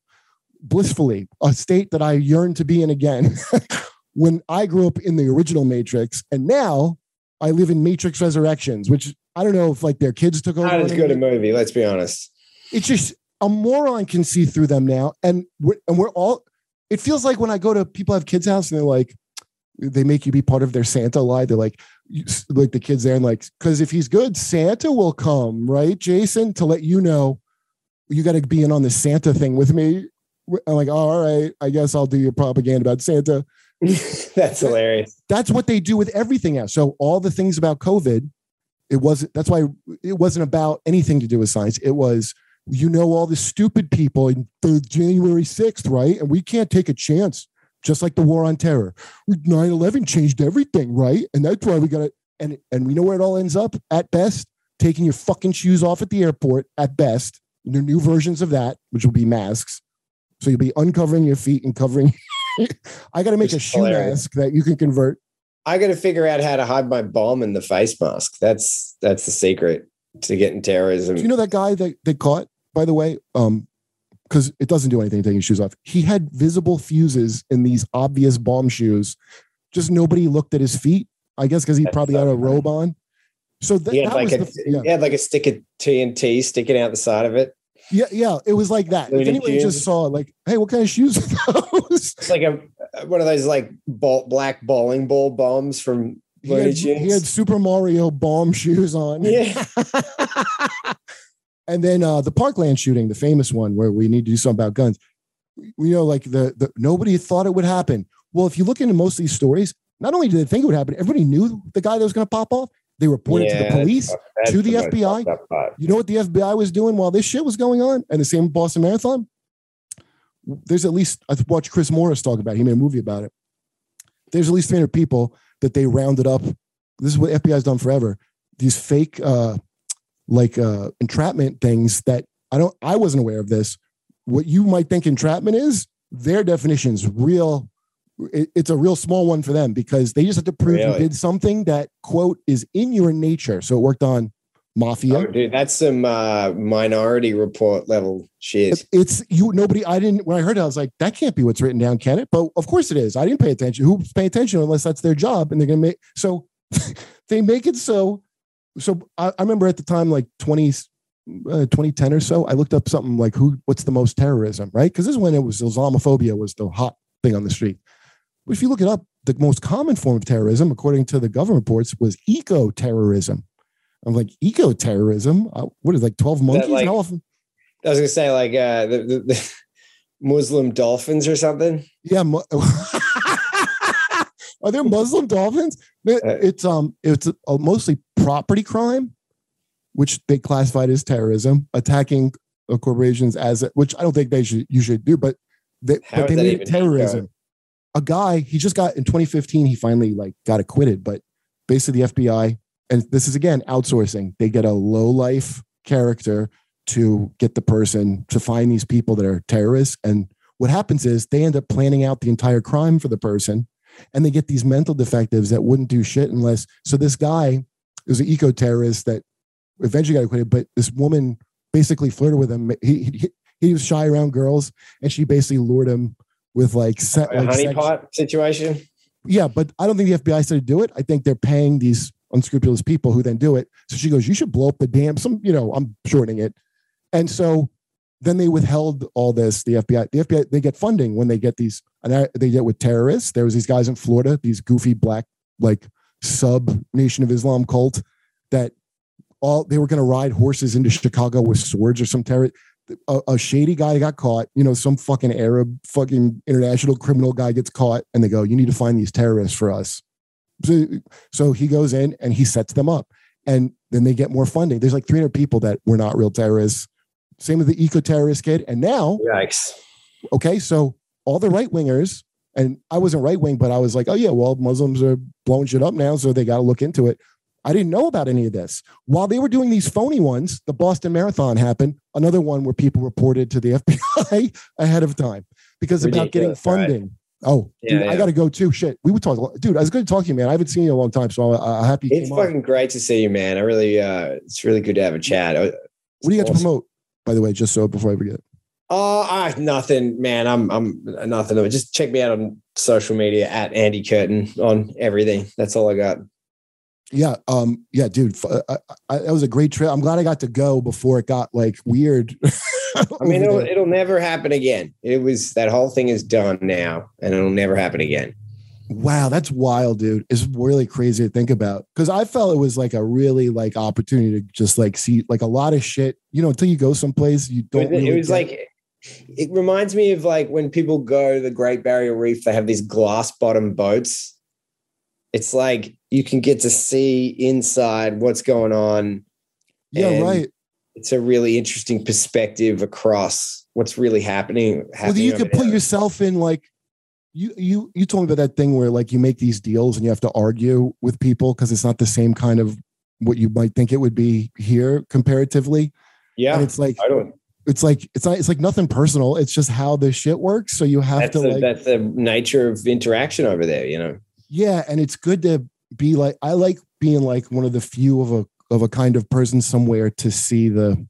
Blissfully, a state that I yearn to be in again. when I grew up in the original Matrix, and now I live in Matrix Resurrections, which I don't know if like their kids took over. Not as good a movie, let's be honest. It's just a moron can see through them now, and we're, and we're all. It feels like when I go to people have kids' house and they're like, they make you be part of their Santa lie. They're like, like the kids there and like, because if he's good, Santa will come, right, Jason, to let you know you got to be in on the Santa thing with me. I'm like, oh, all right, I guess I'll do your propaganda about Santa. that's hilarious. That's what they do with everything else. So all the things about COVID, it wasn't. That's why it wasn't about anything to do with science. It was, you know, all the stupid people in January sixth, right? And we can't take a chance just like the war on terror. 9-11 changed everything, right? And that's why we got to, and, and we know where it all ends up at best, taking your fucking shoes off at the airport at best. The new versions of that, which will be masks. So you'll be uncovering your feet and covering. I got to make a shoe hilarious. mask that you can convert. I got to figure out how to hide my bomb in the face mask. That's that's the secret to getting terrorism. Do you know that guy that they caught, by the way? Um, because it doesn't do anything taking shoes off. He had visible fuses in these obvious bomb shoes. Just nobody looked at his feet. I guess because he That's probably had a robe on. So he had like a the, yeah. he had like a stick of TNT sticking out the side of it. Yeah, yeah, it was like that. If anyone just saw, like, hey, what kind of shoes are those? It's like a uh, one of those like ball, black bowling ball bombs from he had, he had, Super Mario bomb shoes on. Yeah. And then uh, the Parkland shooting, the famous one where we need to do something about guns. You know, like the, the nobody thought it would happen. Well, if you look into most of these stories, not only did they think it would happen, everybody knew the guy that was going to pop off. They reported yeah, to the police, that's, that's to the, FBI. You know what the FBI was doing while this shit was going on? And the same Boston Marathon. There's at least I watched Chris Morris talk about. It. He made a movie about it. There's at least 300 people that they rounded up. This is what FBI's done forever. These fake uh, like uh, entrapment things that I don't. I wasn't aware of this. What you might think entrapment is, their definition's real. It, it's a real small one for them because they just have to prove really? you did something that quote is in your nature. So it worked on mafia. Oh, dude, that's some uh, Minority Report level shit. It's you. Nobody. I didn't. When I heard it, I was like, that can't be what's written down, can it? But of course it is. I didn't pay attention. Who's pay attention unless that's their job, and they're gonna make so. they make it so. So I, I remember at the time, like 20, uh, 2010 or so, I looked up something like who, what's the most terrorism, right? Because this is when it was Islamophobia was the hot thing on the street. But if you look it up, the most common form of terrorism, according to the government reports, was eco terrorism. I'm like, eco terrorism? Uh, what is like 12 monkeys? like- How often? I was gonna say like uh, the, the, the Muslim dolphins or something. Yeah. Are there Muslim dolphins? Uh, It's um, it's uh, mostly property crime, which they classified as terrorism, attacking corporations as which I don't think they should you should do, but they, How but they made it terrorism. A guy he just got in 2015. He finally like got acquitted, but basically the FBI and this is again outsourcing. They get a low life character to get the person to find these people that are terrorists and what happens is they end up planning out the entire crime for the person and they get these mental defectives that wouldn't do shit unless so this guy was an eco terrorist that eventually got acquitted but this woman basically flirted with him he, he he was shy around girls and she basically lured him with like set A like honeypot situation. yeah, but I don't think the FBI said to do it. I think they're paying these unscrupulous people who then do it. So she goes, "You should blow up the damn some." You know, I'm shortening it, and so then they withheld all this. The FBI, the FBI, they get funding when they get these, and they get with terrorists. There was these guys in Florida, these goofy black like sub Nation of Islam cult that all they were going to ride horses into Chicago with swords or some terror. A, a shady guy got caught, you know, some fucking Arab, fucking international criminal guy gets caught, and they go, "You need to find these terrorists for us." So, so he goes in and he sets them up, and then they get more funding. There's like 300 people that were not real terrorists. Same with the eco terrorist kid, and now Yikes. okay, so all the right wingers, and I wasn't right wing, but I was like, oh yeah, well, Muslims are blowing shit up now, so they got to look into it. I didn't know about any of this. While they were doing these phony ones, the Boston Marathon happened, another one where people reported to the FBI ahead of time because about getting Ridiculous, right? funding. Oh, Yeah, dude, I got to go too. Shit, we would talk. a lot- Dude, I was good to talk to you, man. I haven't seen you in a long time, so I'm, I'm happy It's came on. fucking great to see you, man. I really, uh, it's really good to have a chat. Uh, What do you got to promote, by the way, just so before I forget? Oh, I nothing, man. I'm I'm nothing. Just check me out on social media at Andy Curtin on everything. That's all I got. Yeah, um, yeah, dude, f- I, I, that was a great trip. I'm glad I got to go before it got like weird. I mean, it'll, it'll never happen again. It was that whole thing is done now, and it'll never happen again. Wow, that's wild, dude. It's really crazy to think about because I felt it was like a really like opportunity to just like see like a lot of shit. You know, until you go someplace, you don't. was, it was like it reminds me of like when people go to the Great Barrier Reef. They have these glass bottom boats. It's like you can get to see inside what's going on. yeah, right. It's a really interesting perspective across what's really happening. Well, you could put yourself in like you you you told me about that thing where like you make these deals and you have to argue with people because it's not the same kind of what you might think it would be here comparatively. yeah. And it's like totally. it's like it's not it's like nothing personal. It's just how this shit works. So you have That's to the, like that's the nature of interaction over there. You know. yeah, and it's good to be like I like being like one of the few of a of a kind of person somewhere to see the.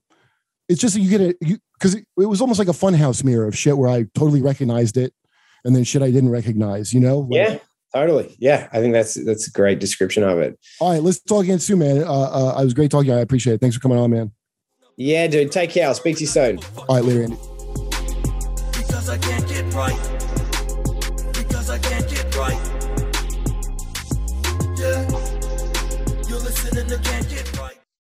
It's just you get a you because it, it was almost like a funhouse mirror of shit where I totally recognized it, and then shit I didn't recognize. You know? Like, Yeah. Totally. Yeah. I think that's that's a great description of it. All right, let's talk again soon, man. Uh, uh, I was great talking. I appreciate it. Thanks for coming on, man. Yeah, dude. Take care. I'll speak to you soon. All right, later, Andy.